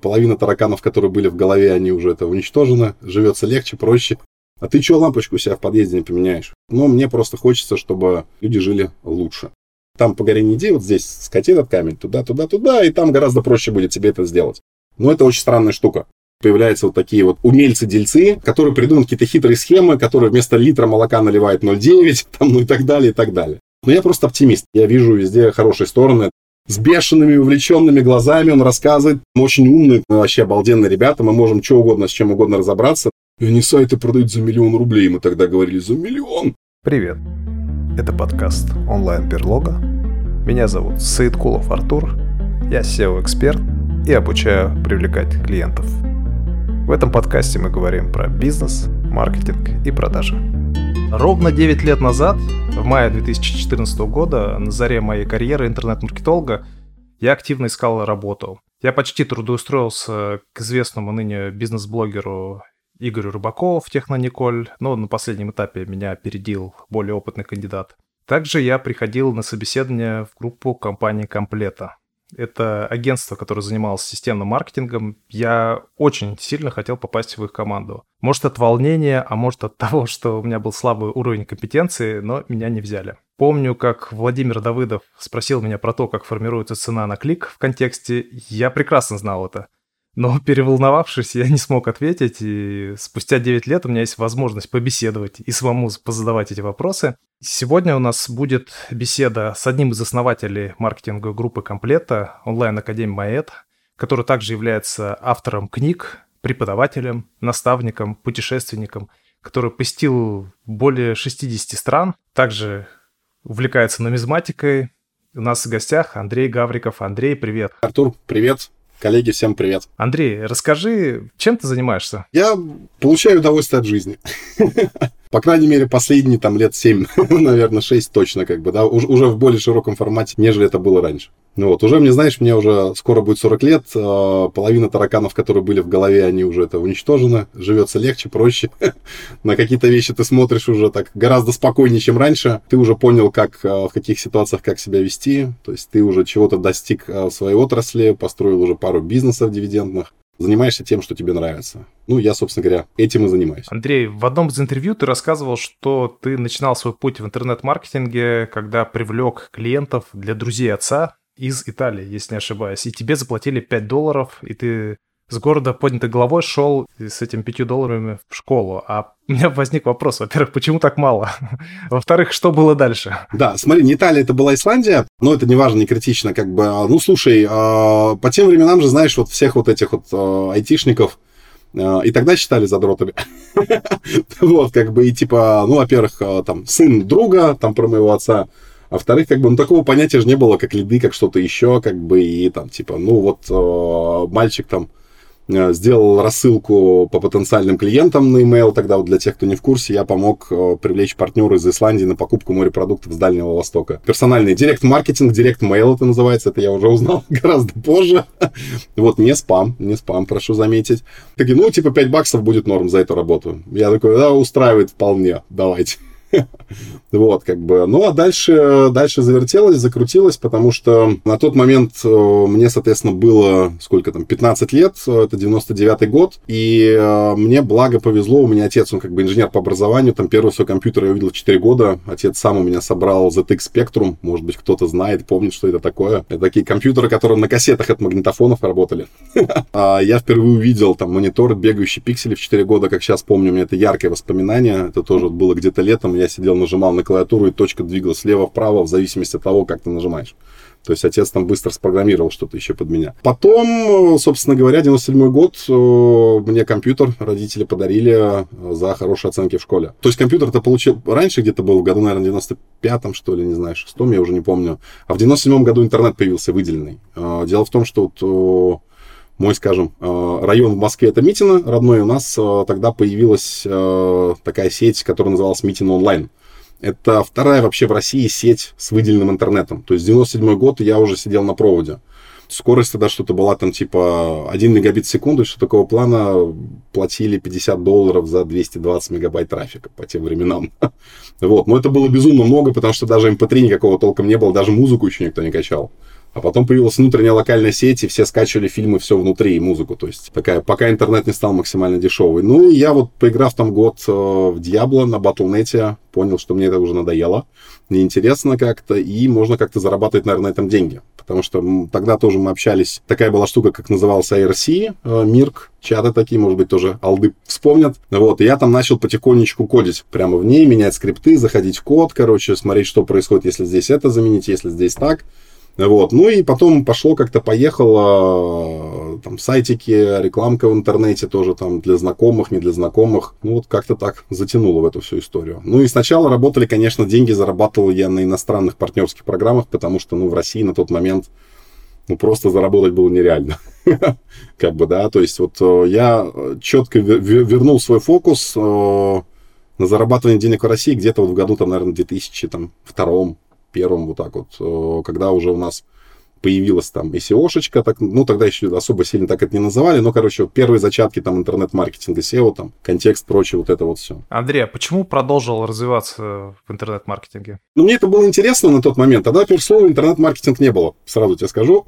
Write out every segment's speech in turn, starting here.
Половина тараканов, которые были в голове, они уже это уничтожены. Живется легче, проще. А ты что, лампочку у себя в подъезде не поменяешь? Ну, мне просто хочется, чтобы люди жили лучше. Там по горе не вот здесь скати этот камень туда, туда, туда, и там гораздо проще будет тебе это сделать. Но это очень странная штука. Появляются вот такие вот умельцы-дельцы, которые придумывают какие-то хитрые схемы, которые вместо литра молока наливают 0,9, там, ну и так далее, и так далее. Но я просто оптимист. Я вижу везде хорошие стороны. С бешеными, увлеченными глазами он рассказывает. Мы очень умные, вообще обалденные ребята. Мы можем что угодно, с чем угодно разобраться. И они сайты продают за миллион рублей. Мы тогда говорили, за миллион. Привет. Это подкаст онлайн-берлога. Меня зовут Саидкулов Артур. Я SEO-эксперт и обучаю привлекать клиентов. В этом подкасте мы говорим про бизнес, маркетинг и продажи. Ровно 9 лет назад, в мае 2014 года, на заре моей карьеры интернет-маркетолога, я активно искал работу. Я почти трудоустроился к известному ныне бизнес-блогеру Игорю Рыбакову в Технониколь, но на последнем этапе меня опередил более опытный кандидат. Также я приходил на собеседование в группу компании Комплета. Это агентство, которое занималось системным маркетингом. Я очень сильно хотел попасть в их команду. Может от волнения, а может от того, что у меня был слабый уровень компетенции, но меня не взяли. Помню, как Владимир Давыдов спросил меня про то, как формируется цена на клик в контексте. Я прекрасно знал это. Но переволновавшись, я не смог ответить, и спустя 9 лет у меня есть возможность побеседовать и самому позадавать эти вопросы. Сегодня у нас будет беседа с одним из основателей маркетинговой группы Комплета, онлайн-академии Маэт, который также является автором книг, преподавателем, наставником, путешественником, который посетил более 60 стран, также увлекается нумизматикой. У нас в гостях Андрей Гавриков. Андрей, привет. Артур, привет. Коллеги, всем привет. Андрей, расскажи, чем ты занимаешься? Я получаю удовольствие от жизни. По крайней мере, последние там лет 7, наверное, 6 точно, как бы, да, уже в более широком формате, нежели это было раньше. Ну вот, уже мне, знаешь, мне уже скоро будет 40 лет, а, половина тараканов, которые были в голове, они уже это уничтожены, живется легче, проще. На какие-то вещи ты смотришь уже так гораздо спокойнее, чем раньше. Ты уже понял, как, а, в каких ситуациях, как себя вести, то есть ты уже чего-то достиг а, в своей отрасли, построил уже пару бизнесов дивидендных занимаешься тем, что тебе нравится. Ну, я, собственно говоря, этим и занимаюсь. Андрей, в одном из интервью ты рассказывал, что ты начинал свой путь в интернет-маркетинге, когда привлек клиентов для друзей отца из Италии, если не ошибаюсь, и тебе заплатили 5 долларов, и ты с города поднятой головой шел с этими пятью долларами в школу. А у меня возник вопрос, во-первых, почему так мало? Во-вторых, что было дальше? Да, смотри, не Италия, это была Исландия, но это не важно, не критично, как бы. Ну, слушай, а, по тем временам же, знаешь, вот всех вот этих вот а, айтишников, а, и тогда считали задротами. вот, как бы, и типа, ну, во-первых, там, сын друга, там, про моего отца, а во-вторых, как бы, ну, такого понятия же не было, как лиды, как что-то еще, как бы, и там, типа, ну, вот, мальчик там, сделал рассылку по потенциальным клиентам на email. Тогда вот для тех, кто не в курсе, я помог э, привлечь партнера из Исландии на покупку морепродуктов с Дальнего Востока. Персональный директ-маркетинг, direct mail это называется, это я уже узнал гораздо позже. вот, не спам, не спам, прошу заметить. Такие, ну, типа 5 баксов будет норм за эту работу. Я такой, да, устраивает вполне, давайте. Вот, как бы. Ну, а дальше, дальше завертелось, закрутилось, потому что на тот момент э, мне, соответственно, было, сколько там, 15 лет, это 99-й год, и э, мне, благо, повезло, у меня отец, он как бы инженер по образованию, там первый свой компьютер я увидел в 4 года, отец сам у меня собрал ZX Spectrum, может быть, кто-то знает, помнит, что это такое. Это такие компьютеры, которые на кассетах от магнитофонов работали. А я впервые увидел там монитор, бегающий пиксели в 4 года, как сейчас помню, у меня это яркое воспоминание, это тоже было где-то летом, я сидел, нажимал на клавиатуру, и точка двигалась слева-вправо в зависимости от того, как ты нажимаешь. То есть отец там быстро спрограммировал что-то еще под меня. Потом, собственно говоря, 97 год э, мне компьютер родители подарили э, за хорошие оценки в школе. То есть компьютер-то получил раньше где-то был, в году, наверное, 95-м, что ли, не знаю, 6-м, я уже не помню. А в 97-м году интернет появился выделенный. Э, дело в том, что вот мой, скажем, район в Москве это Митино, родной у нас тогда появилась такая сеть, которая называлась Митино онлайн. Это вторая вообще в России сеть с выделенным интернетом. То есть 97 год я уже сидел на проводе. Скорость тогда что-то была там типа 1 мегабит в секунду, что такого плана платили 50 долларов за 220 мегабайт трафика по тем временам. вот, но это было безумно много, потому что даже MP3 эм никакого толком не было, даже музыку еще никто не качал. А потом появилась внутренняя локальная сеть, и все скачивали фильмы, все внутри, и музыку. То есть такая, пока интернет не стал максимально дешевый. Ну, и я вот, поиграв там год э, в Diablo на Battle.net, понял, что мне это уже надоело, неинтересно как-то, и можно как-то зарабатывать, наверное, на этом деньги. Потому что тогда тоже мы общались, такая была штука, как назывался IRC, э, Мирк, чаты такие, может быть, тоже алды вспомнят. Вот, и я там начал потихонечку кодить прямо в ней, менять скрипты, заходить в код, короче, смотреть, что происходит, если здесь это заменить, если здесь так. Вот. Ну и потом пошло как-то поехало, там сайтики, рекламка в интернете тоже там для знакомых, не для знакомых. Ну вот как-то так затянуло в эту всю историю. Ну и сначала работали, конечно, деньги зарабатывал я на иностранных партнерских программах, потому что, ну, в России на тот момент ну, просто заработать было нереально. как бы, да, то есть вот э, я четко вернул свой фокус э, на зарабатывание денег в России где-то вот в году, там, наверное, 2002 первым вот так вот, э, когда уже у нас появилась там SEO-шечка, так, ну, тогда еще особо сильно так это не называли, но, короче, вот первые зачатки там интернет-маркетинга, SEO, там, контекст, прочее, вот это вот все. Андрей, а почему продолжил развиваться в интернет-маркетинге? Ну, мне это было интересно на тот момент. Тогда, во слова интернет-маркетинг не было, сразу тебе скажу.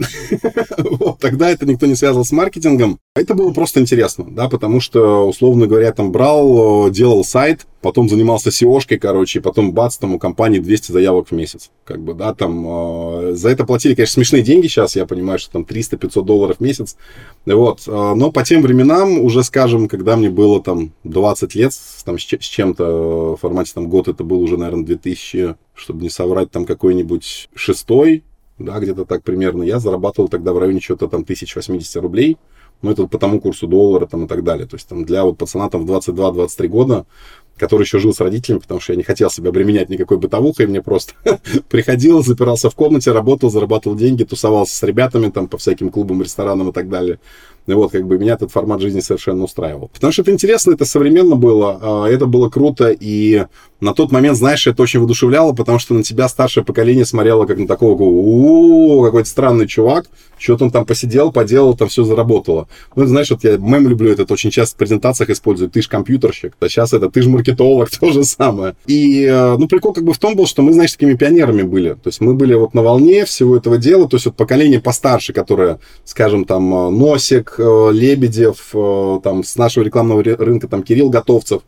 Тогда это никто не связывал с маркетингом. Это было просто интересно, да, потому что, условно говоря, там брал, делал сайт, потом занимался SEO-шкой, короче, и потом бац, там у компании 200 заявок в месяц. Как бы, да, там э, за это платили, конечно, смешные деньги сейчас, я понимаю, что там 300-500 долларов в месяц. Вот, э, но по тем временам, уже, скажем, когда мне было там 20 лет, там с, чем-то в формате там год, это был уже, наверное, 2000, чтобы не соврать, там какой-нибудь шестой, да, где-то так примерно, я зарабатывал тогда в районе чего-то там 1080 рублей. Ну, это по тому курсу доллара там и так далее. То есть там для вот пацана там в 22-23 года который еще жил с родителями, потому что я не хотел себя обременять никакой бытовухой, мне просто приходил, запирался в комнате, работал, зарабатывал деньги, тусовался с ребятами там по всяким клубам, ресторанам и так далее. И вот, как бы меня этот формат жизни совершенно устраивал. Потому что это интересно, это современно было, а, это было круто, и на тот момент, знаешь, это очень воодушевляло, потому что на тебя старшее поколение смотрело как на такого, о какой-то странный чувак, что-то он там посидел, поделал, там все заработало. Ну, знаешь, вот я мем люблю этот, очень часто в презентациях использую, ты же компьютерщик, а сейчас это ты же маркетолог, то же самое. И, э, ну, прикол как бы в том был, что мы, знаешь, такими пионерами были. То есть мы были вот на волне всего этого дела, то есть вот поколение постарше, которое, скажем, там, э, Носик, Э, Лебедев, там, с нашего рекламного рынка, там, Кирилл Готовцев,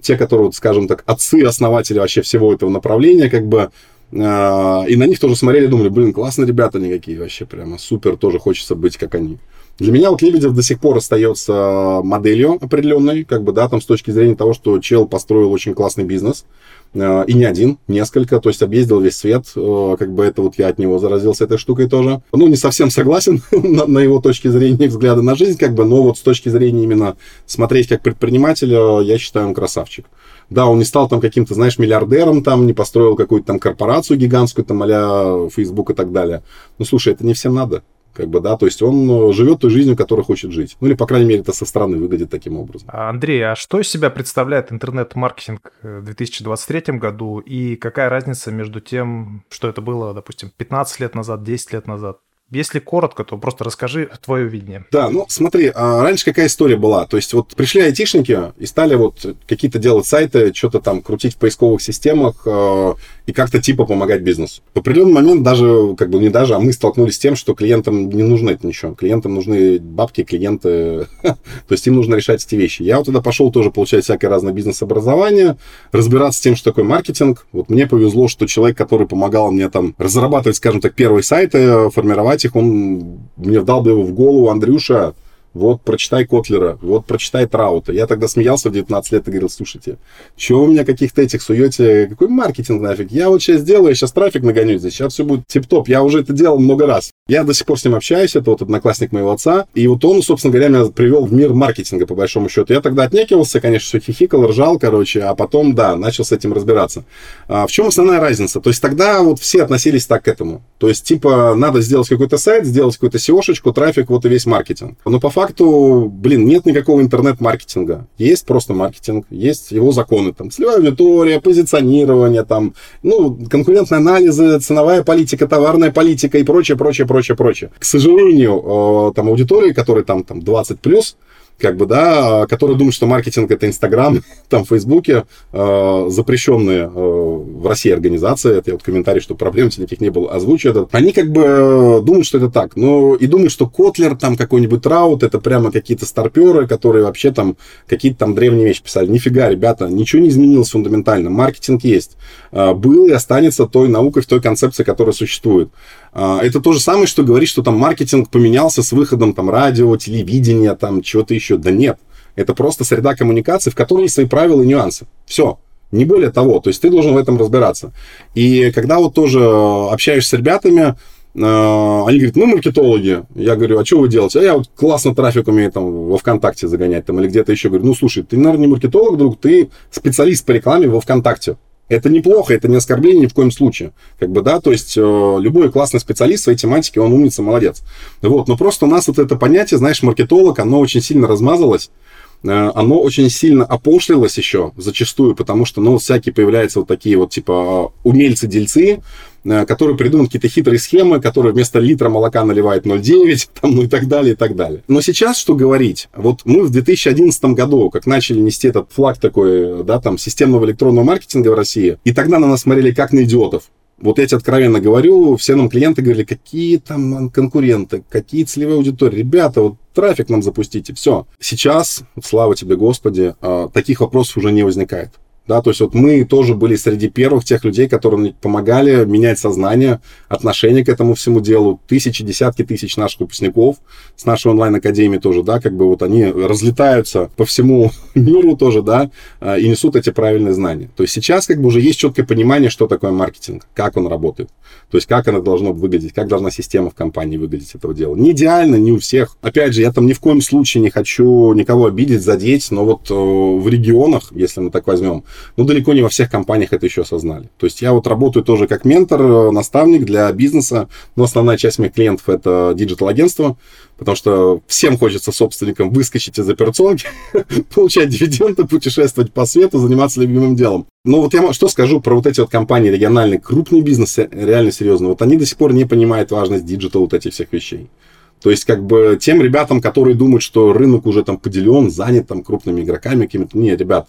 те, которые, скажем так, отцы, основатели вообще всего этого направления, как бы, э, и на них тоже смотрели, думали, блин, классные ребята никакие вообще, прямо супер, тоже хочется быть как они. Для меня вот Лебедев до сих пор остается моделью определенной, как бы, да, там с точки зрения того, что чел построил очень классный бизнес, Э, и не один, несколько, то есть объездил весь свет, э, как бы это вот я от него заразился этой штукой тоже. Ну, не совсем согласен на, на его точке зрения и взгляда на жизнь, как бы, но вот с точки зрения именно смотреть как предпринимателя, я считаю, он красавчик. Да, он не стал там каким-то, знаешь, миллиардером, там, не построил какую-то там корпорацию гигантскую, там, а Facebook и так далее. Ну, слушай, это не всем надо как бы, да, то есть он э, живет той жизнью, которой хочет жить. Ну или, по крайней мере, это со стороны выглядит таким образом. А, Андрей, а что из себя представляет интернет-маркетинг в 2023 году и какая разница между тем, что это было, допустим, 15 лет назад, 10 лет назад? Если коротко, то просто расскажи твое видение. Да, ну смотри, а раньше какая история была? То есть вот пришли айтишники и стали вот какие-то делать сайты, что-то там крутить в поисковых системах э, и как-то типа помогать бизнесу. В определенный момент даже, как бы не даже, а мы столкнулись с тем, что клиентам не нужно это ничего. Клиентам нужны бабки, клиенты, то есть им нужно решать эти вещи. Я вот тогда пошел тоже получать всякое разное бизнес-образование, разбираться с тем, что такое маркетинг. Вот мне повезло, что человек, который помогал мне там разрабатывать, скажем так, первые сайты, формировать их, он мне вдал бы его в голову, Андрюша, вот прочитай Котлера, вот прочитай Траута. Я тогда смеялся в 19 лет и говорил, слушайте, чего вы меня каких-то этих суете, какой маркетинг нафиг? Я вот сейчас сделаю, я сейчас трафик нагоню здесь, сейчас все будет тип-топ. Я уже это делал много раз. Я до сих пор с ним общаюсь, это вот одноклассник моего отца. И вот он, собственно говоря, меня привел в мир маркетинга, по большому счету. Я тогда отнекивался, конечно, все хихикал, ржал, короче, а потом, да, начал с этим разбираться. А в чем основная разница? То есть тогда вот все относились так к этому. То есть, типа, надо сделать какой-то сайт, сделать какую-то SEO-шечку, трафик, вот и весь маркетинг. Но по факту, блин, нет никакого интернет-маркетинга. Есть просто маркетинг, есть его законы, там, целевая аудитория, позиционирование, там, ну, конкурентные анализы, ценовая политика, товарная политика и прочее, прочее, прочее, прочее. К сожалению, э, там аудитории, которые там, там 20 плюс, как бы, да, которые думают, что маркетинг это Инстаграм, там, Фейсбуке, э, запрещенные э, в России организации, это я вот комментарий, что проблем никаких не было, озвучу этот, они как бы э, думают, что это так, но и думают, что Котлер, там, какой-нибудь Траут, это прямо какие-то старперы, которые вообще там какие-то там древние вещи писали. Нифига, ребята, ничего не изменилось фундаментально, маркетинг есть, э, был и останется той наукой, в той концепции, которая существует. Э, это то же самое, что говорить, что там маркетинг поменялся с выходом там радио, телевидения, там чего-то еще. Да нет. Это просто среда коммуникации, в которой есть свои правила и нюансы. Все. Не более того. То есть ты должен в этом разбираться. И когда вот тоже общаешься с ребятами, э, они говорят, мы маркетологи. Я говорю, а что вы делаете? А я вот классно трафик умею там во ВКонтакте загонять там или где-то еще. Говорю, ну слушай, ты, наверное, не маркетолог, друг, ты специалист по рекламе во ВКонтакте. Это неплохо, это не оскорбление ни в коем случае. Как бы, да, то есть э, любой классный специалист в своей тематике, он умница, молодец. Вот, но просто у нас вот это понятие, знаешь, маркетолог, оно очень сильно размазалось. Э, оно очень сильно опошлилось еще зачастую, потому что, ну, всякие появляются вот такие вот, типа, умельцы-дельцы, э, которые придумают какие-то хитрые схемы, которые вместо литра молока наливают 0,9, там, ну и так далее, и так далее. Но сейчас что говорить? Вот мы в 2011 году, как начали нести этот флаг такой, да, там, системного электронного маркетинга в России, и тогда на нас смотрели как на идиотов. Вот я тебе откровенно говорю, все нам клиенты говорили, какие там конкуренты, какие целевые аудитории. Ребята, вот трафик нам запустите, все. Сейчас, слава тебе, Господи, а, таких вопросов уже не возникает. Да, то есть вот мы тоже были среди первых тех людей, которые помогали менять сознание, отношение к этому всему делу. Тысячи, десятки тысяч наших выпускников с нашей онлайн-академии тоже, да, как бы вот они разлетаются по всему миру тоже, да, а, и несут эти правильные знания. То есть сейчас как бы уже есть четкое понимание, что такое маркетинг, как он работает. То есть как оно должно выглядеть, как должна система в компании выглядеть этого дела. Не идеально, не у всех. Опять же, я там ни в коем случае не хочу никого обидеть, задеть, но вот э, в регионах, если мы так возьмем, но ну, далеко не во всех компаниях это еще осознали. То есть я вот работаю тоже как ментор, э, наставник для бизнеса, но основная часть моих клиентов это digital-агентство, потому что всем хочется собственникам выскочить из операционки, получать дивиденды, путешествовать по свету, заниматься любимым делом. Но вот я что скажу про вот эти вот компании региональные, крупный бизнес, э, реально серьезно. Вот они до сих пор не понимают важность digital вот этих всех вещей. То есть, как бы, тем ребятам, которые думают, что рынок уже там поделен, занят там крупными игроками какими-то, не, ребят,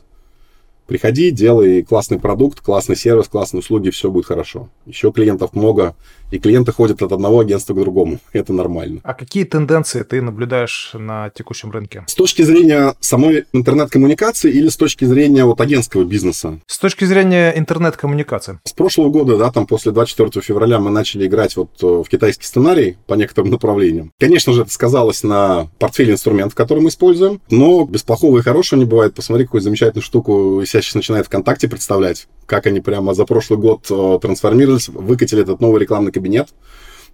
Приходи, делай классный продукт, классный сервис, классные услуги, все будет хорошо. Еще клиентов много, и клиенты ходят от одного агентства к другому. Это нормально. А какие тенденции ты наблюдаешь на текущем рынке? С точки зрения самой интернет-коммуникации или с точки зрения вот агентского бизнеса? С точки зрения интернет-коммуникации. С прошлого года, да, там после 24 февраля мы начали играть вот э, в китайский сценарий по некоторым направлениям. Конечно же, это сказалось на портфеле инструментов, который мы используем, но без плохого и хорошего не бывает. Посмотри, какую замечательную штуку себя сейчас начинает ВКонтакте представлять, как они прямо за прошлый год э, трансформировались, выкатили этот новый рекламный кабинет,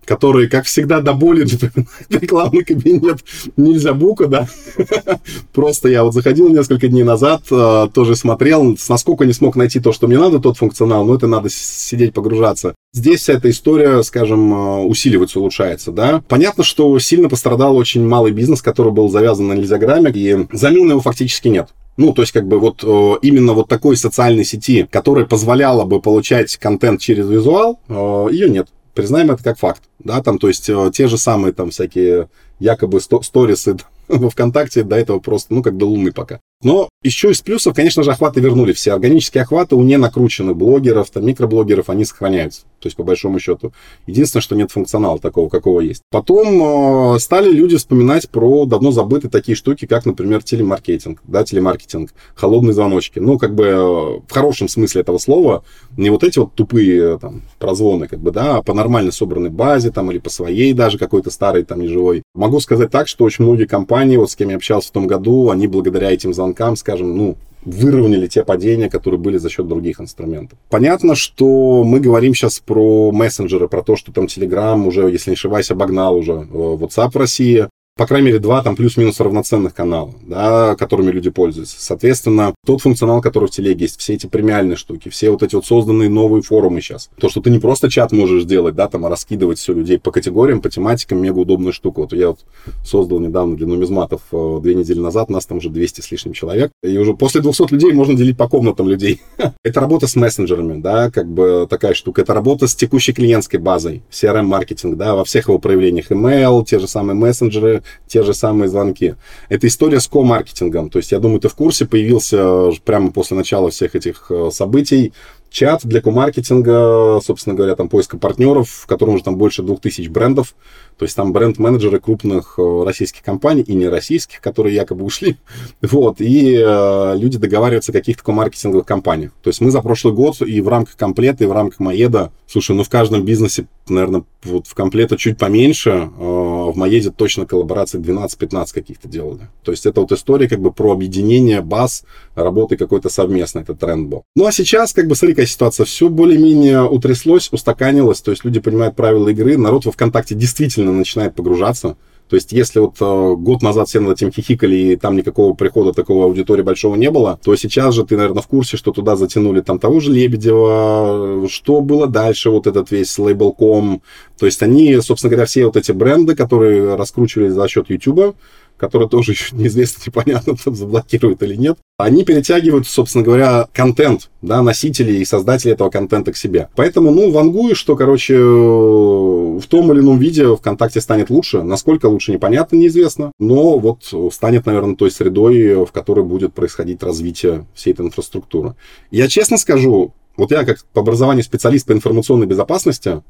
который, как всегда, до боли рекламный кабинет нельзя бука, да. Просто я вот заходил несколько дней назад, э, тоже смотрел, насколько не смог найти то, что мне надо, тот функционал, но это надо сидеть, погружаться. Здесь вся эта история, скажем, э, усиливается, улучшается, да. Понятно, что сильно пострадал очень малый бизнес, который был завязан на нельзяграмме, и замены его фактически нет. Ну, то есть, как бы вот э, именно вот такой социальной сети, которая позволяла бы получать контент через визуал, э, ее нет. Признаем это как факт. Да, там, то есть, э, те же самые там всякие якобы сторисы во ВКонтакте до этого просто, ну, как до луны пока. Но еще из плюсов, конечно же, охваты вернули все. Органические охваты у ненакрученных блогеров, там, микроблогеров, они сохраняются. То есть, по большому счету. Единственное, что нет функционала такого, какого есть. Потом э, стали люди вспоминать про давно забытые такие штуки, как, например, телемаркетинг. Да, телемаркетинг, холодные звоночки. Ну, как бы э, в хорошем смысле этого слова. Не вот эти вот тупые там прозвоны, как бы, да, а по нормально собранной базе там или по своей даже какой-то старой там неживой. Могу сказать так, что очень многие компании, вот с кем я общался в том году, они благодаря этим звонкам звонкам, скажем, ну, выровняли те падения, которые были за счет других инструментов. Понятно, что мы говорим сейчас про мессенджеры, про то, что там Telegram уже, если не ошибаюсь, обогнал уже э, WhatsApp в России по крайней мере, два там плюс-минус равноценных канала, да, которыми люди пользуются. Соответственно, тот функционал, который в телеге есть, все эти премиальные штуки, все вот эти вот созданные новые форумы сейчас. То, что ты не просто чат можешь сделать, да, там, а раскидывать все людей по категориям, по тематикам, мега удобная штука. Вот я вот создал недавно для нумизматов э, две недели назад, нас там уже 200 с лишним человек, и уже после 200 людей можно делить по комнатам людей. Это работа с мессенджерами, да, как бы такая штука. Это работа с текущей клиентской базой, CRM-маркетинг, да, во всех его проявлениях. Email, те же самые мессенджеры, те же самые звонки. Это история с ко-маркетингом. То есть, я думаю, ты в курсе, появился прямо после начала всех этих э, событий чат для ко-маркетинга, собственно говоря, там поиска партнеров, в котором уже там больше двух тысяч брендов. То есть там бренд-менеджеры крупных э, российских компаний и не российских, которые якобы ушли. Вот, и э, люди договариваются о каких-то ко-маркетинговых компаниях. То есть мы за прошлый год и в рамках комплета, и в рамках Маеда, слушай, ну в каждом бизнесе, наверное, вот в комплета чуть поменьше, э, в Маеде точно коллаборации 12-15 каких-то делали. То есть это вот история как бы про объединение баз, работы какой-то совместной, это тренд был. Ну а сейчас, как бы, смотри, какая ситуация, все более-менее утряслось, устаканилось, то есть люди понимают правила игры, народ во ВКонтакте действительно начинает погружаться. То есть, если вот э, год назад все над этим хихикали, и там никакого прихода такого аудитории большого не было, то сейчас же ты, наверное, в курсе, что туда затянули там того же Лебедева, что было дальше, вот этот весь лейбл.ком. То есть, они, собственно говоря, все вот эти бренды, которые раскручивались за счет YouTube, который тоже еще неизвестно, непонятно, там заблокируют или нет, они перетягивают, собственно говоря, контент, да, носители и создатели этого контента к себе. Поэтому, ну, вангую, что, короче, в том или ином виде ВКонтакте станет лучше. Насколько лучше, непонятно, неизвестно. Но вот станет, наверное, той средой, в которой будет происходить развитие всей этой инфраструктуры. Я честно скажу, вот я как по образованию специалист по информационной безопасности,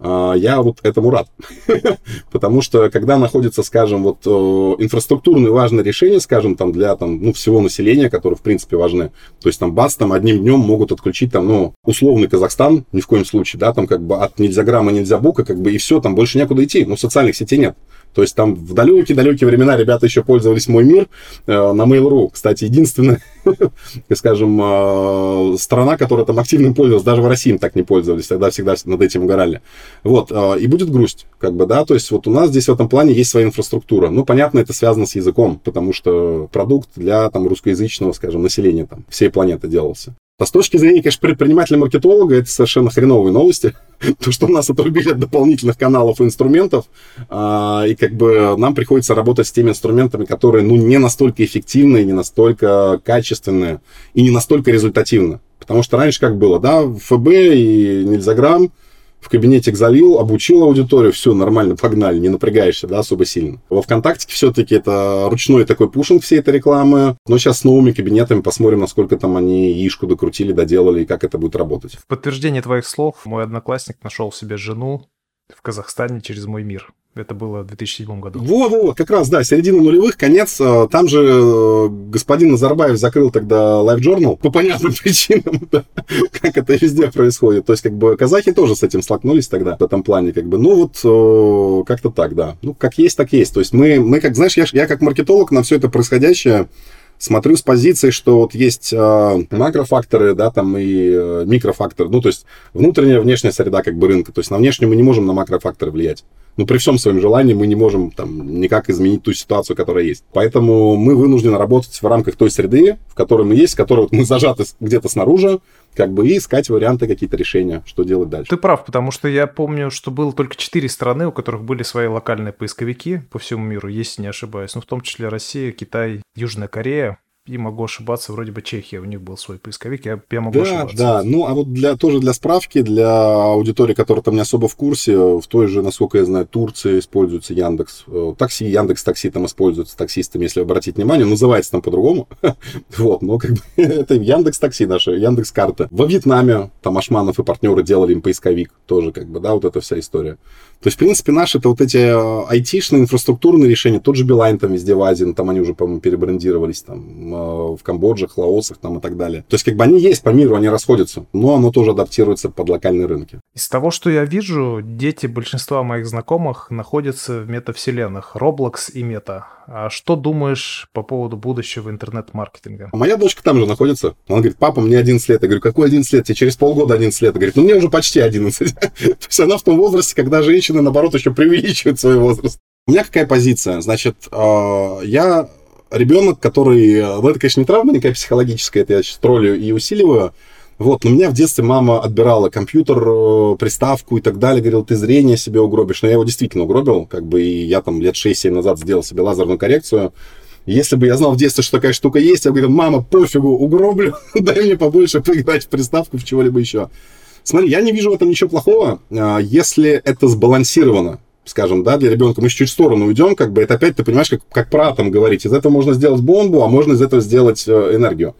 я вот этому рад. Потому что, когда находится, скажем, вот инфраструктурные важные решения, скажем, там для там, ну, всего населения, которые, в принципе, важны, то есть там бац, там одним днем могут отключить там, ну, условный Казахстан, ни в коем случае, да, там как бы от нельзя грамма, нельзя бука, как бы и все, там больше некуда идти, ну, социальных сетей нет. То есть там в далекие-далекие времена ребята еще пользовались «Мой мир» э, на Mail.ru. Кстати, единственная, скажем, э, страна, которая там активно пользовалась, даже в России им так не пользовались, тогда всегда над этим угорали. Вот, э, и будет грусть, как бы, да, то есть вот у нас здесь в этом плане есть своя инфраструктура. Ну, понятно, это связано с языком, потому что продукт для там русскоязычного, скажем, населения там всей планеты делался. А с точки зрения, конечно, предпринимателя-маркетолога, это совершенно хреновые новости. То, что нас отрубили от дополнительных каналов и инструментов, а, и как бы нам приходится работать с теми инструментами, которые, ну, не настолько эффективные, не настолько качественные и не настолько результативны. Потому что раньше как было, да, ФБ и Нильзаграм – в кабинетик залил, обучил аудиторию, все, нормально, погнали, не напрягаешься, да, особо сильно. Во ВКонтакте все-таки это ручной такой пушинг всей этой рекламы, но сейчас с новыми кабинетами посмотрим, насколько там они яишку докрутили, доделали и как это будет работать. В подтверждение твоих слов, мой одноклассник нашел себе жену в Казахстане через мой мир. Это было в 2007 году. Во-во, как раз, да, середина нулевых, конец. Э, там же э, господин Назарбаев закрыл тогда Live Journal по понятным причинам, как это везде происходит. То есть, как бы, казахи тоже с этим столкнулись тогда в этом плане, как бы, ну вот, э, как-то так, да. Ну, как есть, так есть. То есть, мы, мы как, знаешь, я, я как маркетолог на все это происходящее смотрю с позиции, что вот есть э, макрофакторы, да, там и э, микрофакторы, ну, то есть внутренняя, внешняя среда как бы рынка, то есть на внешнюю мы не можем на макрофакторы влиять. Ну, при всем своем желании мы не можем там никак изменить ту ситуацию, которая есть. Поэтому мы вынуждены работать в рамках той среды, в которой мы есть, в которой вот мы зажаты где-то снаружи, как бы и искать варианты, какие-то решения, что делать дальше. Ты прав, потому что я помню, что было только четыре страны, у которых были свои локальные поисковики по всему миру, если не ошибаюсь. Ну, в том числе Россия, Китай, Южная Корея и могу ошибаться, вроде бы Чехия, у них был свой поисковик, я, я могу да, ошибаться. Да, ну а вот для, тоже для справки, для аудитории, которая там не особо в курсе, в той же, насколько я знаю, Турции используется Яндекс, э, такси, Яндекс Такси там используется таксистами, если обратить внимание, называется там по-другому, вот, но как бы это Яндекс Такси наша, Яндекс Карта. Во Вьетнаме там Ашманов и партнеры делали им поисковик, тоже как бы, да, вот эта вся история. То есть, в принципе, наши это вот эти э, айтишные, инфраструктурные решения, тот же Билайн там везде в Азии, ну, там они уже, по-моему, перебрендировались там в Камбодже, Лаосах там и так далее. То есть как бы они есть по миру, они расходятся, но оно тоже адаптируется под локальные рынки. Из того, что я вижу, дети большинства моих знакомых находятся в метавселенных Roblox и Мета. А что думаешь по поводу будущего интернет-маркетинга? Моя дочка там же находится. Она говорит, папа, мне 11 лет. Я говорю, какой 11 лет? Тебе через полгода 11 лет. Она говорит, ну мне уже почти 11. То есть она в том возрасте, когда женщины, наоборот, еще преувеличивают свой возраст. У меня какая позиция? Значит, э, я ребенок, который... Ну, это, конечно, не травма никакая психологическая, это я сейчас троллю и усиливаю. Вот, но меня в детстве мама отбирала компьютер, э, приставку и так далее, говорил, ты зрение себе угробишь. Но я его действительно угробил, как бы, и я там лет 6-7 назад сделал себе лазерную коррекцию. Если бы я знал в детстве, что такая штука есть, я бы говорил, мама, пофигу, угроблю, дай мне побольше поиграть в приставку, в чего-либо еще. Смотри, я не вижу в этом ничего плохого, а, если это сбалансировано. Скажем, да, для ребенка, мы чуть-чуть в сторону уйдем, как бы это опять, ты понимаешь, как, как про атом говорить. Из этого можно сделать бомбу, а можно из этого сделать э, энергию.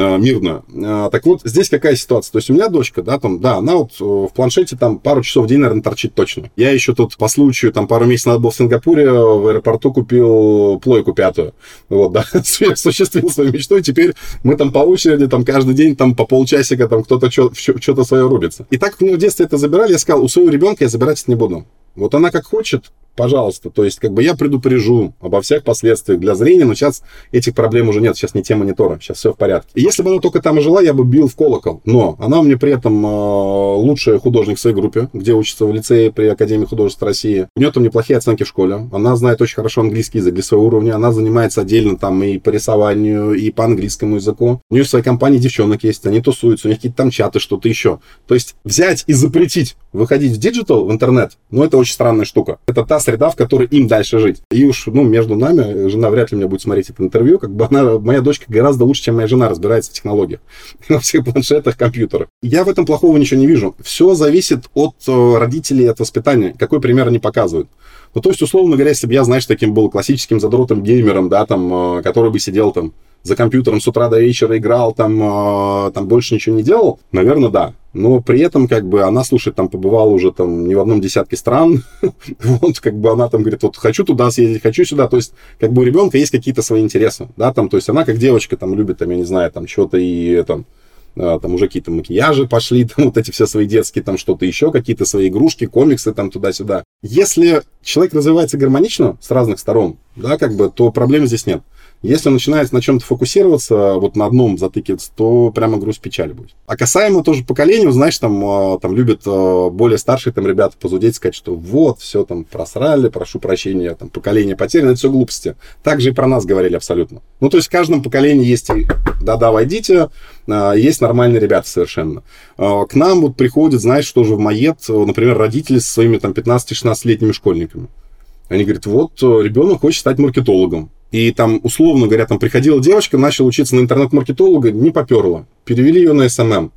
Э, мирную. Э, так вот, здесь какая ситуация? То есть у меня дочка, да, там, да, она вот в планшете там пару часов в день, наверное, торчит точно. Я еще тут по случаю, там, пару месяцев назад был в Сингапуре, в аэропорту купил плойку пятую. Вот, да, осуществил свою мечту, и теперь мы там по очереди, там, каждый день, там, по полчасика, там, кто-то что-то свое рубится. И так мне в детстве это забирали, я сказал, у своего ребенка я забирать это не буду. Вот она как хочет, пожалуйста. То есть, как бы я предупрежу обо всех последствиях для зрения, но сейчас этих проблем уже нет, сейчас не те монитора, сейчас все в порядке. И если бы она только там жила, я бы бил в колокол. Но она меня при этом э, лучший художник в своей группе, где учится в лицее при Академии художеств России. У нее там неплохие оценки в школе. Она знает очень хорошо английский язык для своего уровня. Она занимается отдельно там и по рисованию, и по английскому языку. У нее в своей компании девчонок есть, они тусуются, у них какие-то там чаты, что-то еще. То есть взять и запретить выходить в digital, в интернет, ну, это очень странная штука. Это та среда, в которой им дальше жить. И уж, ну, между нами, жена вряд ли меня будет смотреть это интервью, как бы она, моя дочка гораздо лучше, чем моя жена разбирается в технологиях, на всех планшетах, компьютерах. Я в этом плохого ничего не вижу. Все зависит от э, родителей, от воспитания, какой пример они показывают. Ну, то есть, условно говоря, если бы я, знаешь, таким был классическим задротом геймером, да, там, э, который бы сидел там за компьютером с утра до вечера играл, там, э, там больше ничего не делал, наверное, да. Но при этом, как бы, она, слушай, там побывала уже там не в одном десятке стран. вот, как бы она там говорит, вот хочу туда съездить, хочу сюда. То есть, как бы у ребенка есть какие-то свои интересы, да, там, то есть она как девочка там любит, там, я не знаю, там, что-то и там, а, там уже какие-то макияжи пошли, там вот эти все свои детские, там что-то еще, какие-то свои игрушки, комиксы там туда-сюда. Если человек развивается гармонично с разных сторон, да, как бы, то проблем здесь нет. Если он начинает на чем-то фокусироваться, вот на одном затыкиваться, то прямо грусть печали будет. А касаемо тоже поколению, знаешь, там, а, там любят а, более старшие там ребята позудеть, сказать, что вот, все там просрали, прошу прощения, там, поколение потеряно, это все глупости. Так же и про нас говорили абсолютно. Ну, то есть в каждом поколении есть, да-да, войдите, а, есть нормальные ребята совершенно. К нам вот приходят, знаешь, тоже в Маед, например, родители со своими там 15-16-летними школьниками. Они говорят, вот ребенок хочет стать маркетологом. И там, условно говоря, там приходила девочка, начала учиться на интернет-маркетолога, не поперла. Перевели ее на SMM.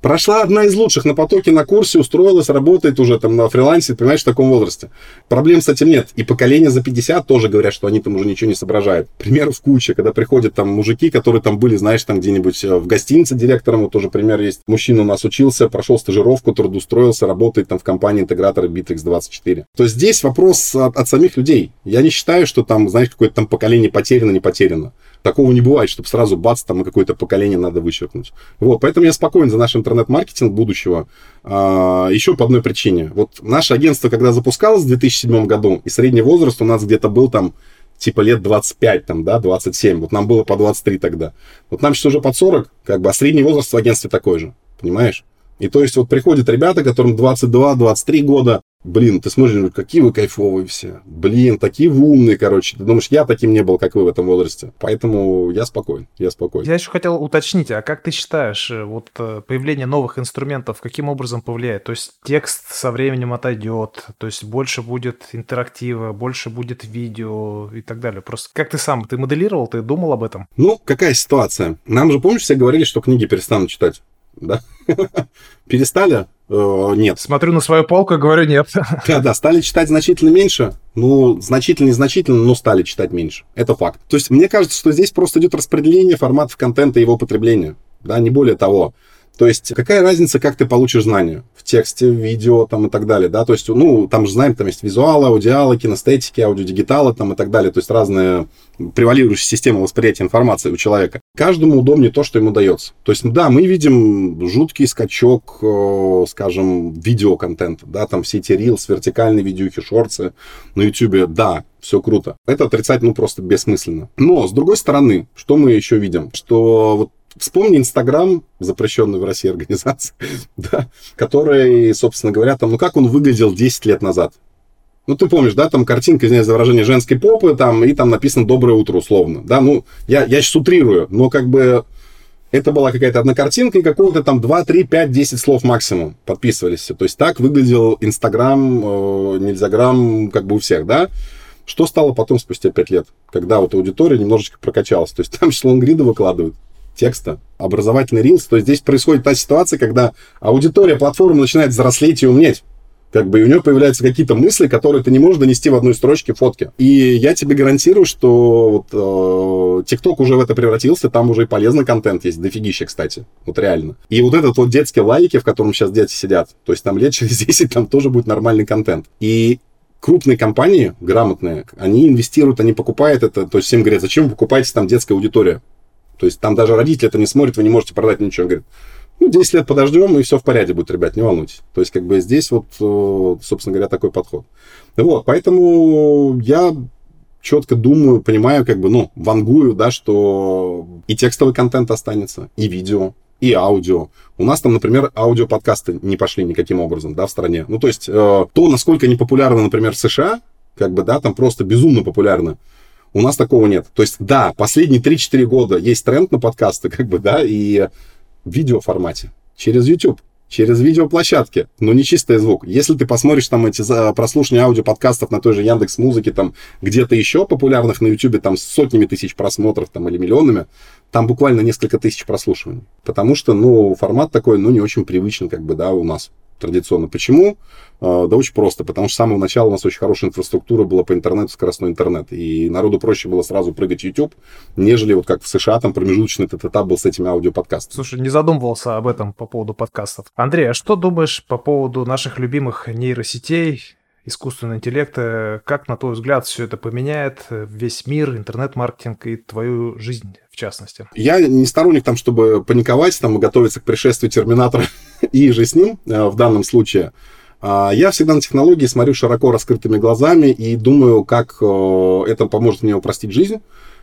Прошла одна из лучших на потоке на курсе, устроилась, работает уже там на фрилансе, понимаешь, в таком возрасте. Проблем с этим нет. И поколение за 50 тоже говорят, что они там уже ничего не соображают. Примеров куча, когда приходят там мужики, которые там были, знаешь, там где-нибудь э, в гостинице директором, вот тоже пример есть. Мужчина у нас учился, прошел стажировку, трудоустроился, работает там в компании интегратора Bitrix24. То есть здесь вопрос от, от самих людей. Я не считаю, что там, знаешь, какое-то там поколение потеряно, не потеряно. Такого не бывает, чтобы сразу бац, там какое-то поколение надо вычеркнуть. Вот, поэтому я спокоен за наш интернет-маркетинг будущего. А, еще по одной причине. Вот наше агентство, когда запускалось в 2007 году, и средний возраст у нас где-то был там типа лет 25, там, да, 27. Вот нам было по 23 тогда. Вот нам сейчас уже под 40, как бы, а средний возраст в агентстве такой же, понимаешь? И то есть вот приходят ребята, которым 22-23 года, Блин, ты смотришь, какие вы кайфовые все. Блин, такие вы умные, короче. Ты думаешь, я таким не был, как вы в этом возрасте. Поэтому я спокоен, я спокоен. Я еще хотел уточнить, а как ты считаешь, э, вот э, появление новых инструментов каким образом повлияет? То есть текст со временем отойдет, то есть больше будет интерактива, больше будет видео и так далее. Просто как ты сам, ты моделировал, ты думал об этом? Ну, какая ситуация? Нам же, помнишь, все говорили, что книги перестанут читать? Да? Перестали? Э, нет. Смотрю на свою полку и говорю нет. Да, да, стали читать значительно меньше. Ну, значительно, незначительно, но стали читать меньше. Это факт. То есть, мне кажется, что здесь просто идет распределение форматов контента и его потребления. Да, не более того. То есть, какая разница, как ты получишь знания? В тексте, в видео там и так далее, да? То есть, ну, там же знаем, там есть визуалы, аудиалы, кинестетики, аудиодигиталы там и так далее. То есть, разные превалирующие системы восприятия информации у человека. Каждому удобнее то, что ему дается. То есть, да, мы видим жуткий скачок, э, скажем, видеоконтента, да, там все эти рилс, вертикальные видюхи, шорты на YouTube, да, все круто. Это отрицать, ну, просто бессмысленно. Но, с другой стороны, что мы еще видим? Что вот Вспомни Инстаграм, запрещенный в России организация, да, который, собственно говоря, там, ну как он выглядел 10 лет назад? Ну, ты помнишь, да, там картинка, извиняюсь за выражение, женской попы, там, и там написано «Доброе утро», условно, да, ну, я, я сейчас утрирую, но как бы это была какая-то одна картинка и какого-то там 2, 3, 5, 10 слов максимум подписывались. То есть так выглядел Инстаграм, э, Нельзяграм, как бы у всех, да? Что стало потом, спустя 5 лет, когда вот аудитория немножечко прокачалась? То есть там шлонгриды выкладывают, текста, образовательный рилс, то здесь происходит та ситуация, когда аудитория платформы начинает взрослеть и умнеть. Как бы и у него появляются какие-то мысли, которые ты не можешь донести в одной строчке фотки. И я тебе гарантирую, что вот э, уже в это превратился, там уже и полезный контент есть, дофигища, кстати. Вот реально. И вот этот вот детский лайки, в котором сейчас дети сидят, то есть там лет через 10 там тоже будет нормальный контент. И крупные компании, грамотные, они инвестируют, они покупают это, то есть всем говорят, зачем вы покупаете там детская аудитория? То есть там даже родители это не смотрят, вы не можете продать ничего. Он говорит, ну, 10 лет подождем, и все в порядке будет, ребят, не волнуйтесь. То есть, как бы здесь вот, э, собственно говоря, такой подход. Вот, поэтому я четко думаю, понимаю, как бы, ну, вангую, да, что и текстовый контент останется, и видео, и аудио. У нас там, например, аудиоподкасты не пошли никаким образом, да, в стране. Ну, то есть, э, то, насколько они популярны, например, в США, как бы, да, там просто безумно популярны. У нас такого нет. То есть, да, последние 3-4 года есть тренд на подкасты, как бы, да, и в видеоформате, через YouTube, через видеоплощадки, но не чистый звук. Если ты посмотришь там эти прослушивания аудиоподкастов на той же Яндекс Музыке, там где-то еще популярных на YouTube, там с сотнями тысяч просмотров там, или миллионами, там буквально несколько тысяч прослушиваний. Потому что, ну, формат такой, ну, не очень привычен, как бы, да, у нас традиционно. Почему? А, да очень просто, потому что с самого начала у нас очень хорошая инфраструктура была по интернету, скоростной интернет, и народу проще было сразу прыгать в YouTube, нежели вот как в США там промежуточный этот этап был с этими аудиоподкастами. Слушай, не задумывался об этом по поводу подкастов. Андрей, а что думаешь по поводу наших любимых нейросетей, искусственного интеллекта. Как, на твой взгляд, все это поменяет весь мир, интернет-маркетинг и твою жизнь в частности? Я не сторонник там, чтобы паниковать там, и готовиться к пришествию Терминатора и же с ним э, в данном случае. А, я всегда на технологии смотрю широко раскрытыми глазами и думаю, как э, это поможет мне упростить жизнь,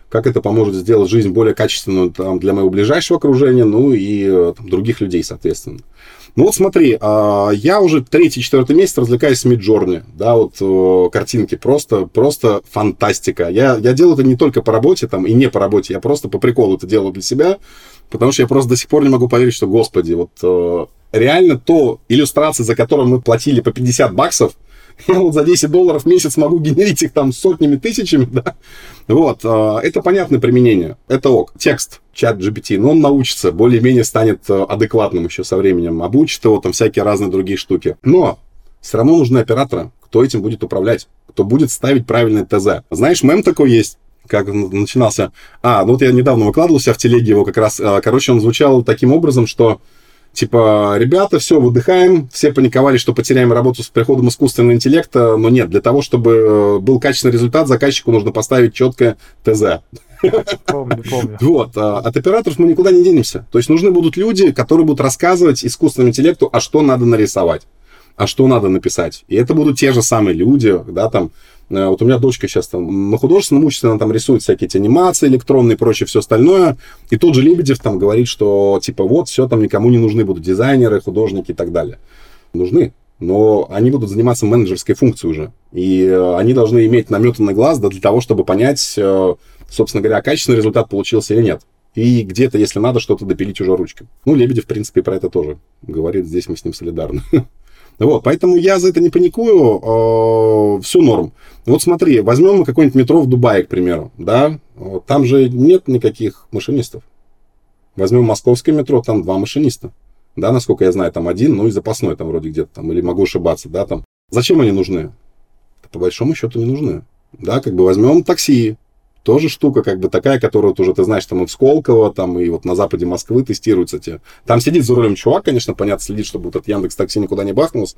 как это поможет сделать жизнь более качественную там, для моего ближайшего окружения, ну и э, там, других людей, соответственно. Ну вот смотри, а, я уже третий-четвертый месяц развлекаюсь с Миджорни, да, вот картинки, просто, просто фантастика. Я, я делаю это не только по работе там и не по работе, я просто по приколу это делаю для себя, потому что я просто до сих пор не могу поверить, что, господи, вот реально то иллюстрации, за которые мы платили по 50 баксов, я вот за 10 долларов в месяц могу генерить их там сотнями, тысячами, да. Вот, а, это понятное применение, это ок. Текст, чат GPT, но он научится, более-менее станет э, адекватным еще со временем, обучит его там всякие разные другие штуки. Но все равно нужны операторы, кто этим будет управлять, кто будет ставить правильное ТЗ. Знаешь, мем такой есть, как начинался. А, ну вот я недавно выкладывал себя в телеге его как раз. А, короче, он звучал таким образом, что Типа, ребята, все, выдыхаем, все паниковали, что потеряем работу с приходом искусственного интеллекта, но нет, для того, чтобы э, был качественный результат, заказчику нужно поставить четкое ТЗ. Помню, помню. Вот, а от операторов мы никуда не денемся. То есть нужны будут люди, которые будут рассказывать искусственному интеллекту, а что надо нарисовать а что надо написать. И это будут те же самые люди, да, там, вот у меня дочка сейчас там на художественном учится, она там рисует всякие эти анимации электронные и прочее, все остальное. И тот же Лебедев там говорит, что типа вот, все там никому не нужны будут дизайнеры, художники и так далее. Нужны, но они будут заниматься менеджерской функцией уже. И э, они должны иметь наметанный глаз да, для того, чтобы понять, э, собственно говоря, качественный результат получился или нет. И где-то, если надо, что-то допилить уже ручкой. Ну, Лебедев, в принципе, про это тоже говорит. Здесь мы с ним солидарны. Вот, поэтому я за это не паникую, э, все норм. Вот смотри, возьмем мы какое-нибудь метро в Дубае, к примеру, да, там же нет никаких машинистов. Возьмем московское метро, там два машиниста. Да, насколько я знаю, там один, ну и запасной там вроде где-то там, или могу ошибаться, да, там. Зачем они нужны? По большому счету не нужны. Да, как бы возьмем такси, тоже штука как бы такая, которую вот уже ты знаешь, там и в Сколково, там и вот на западе Москвы тестируются те. Там сидит за рулем чувак, конечно, понятно, следит, чтобы вот этот Яндекс Такси никуда не бахнулся,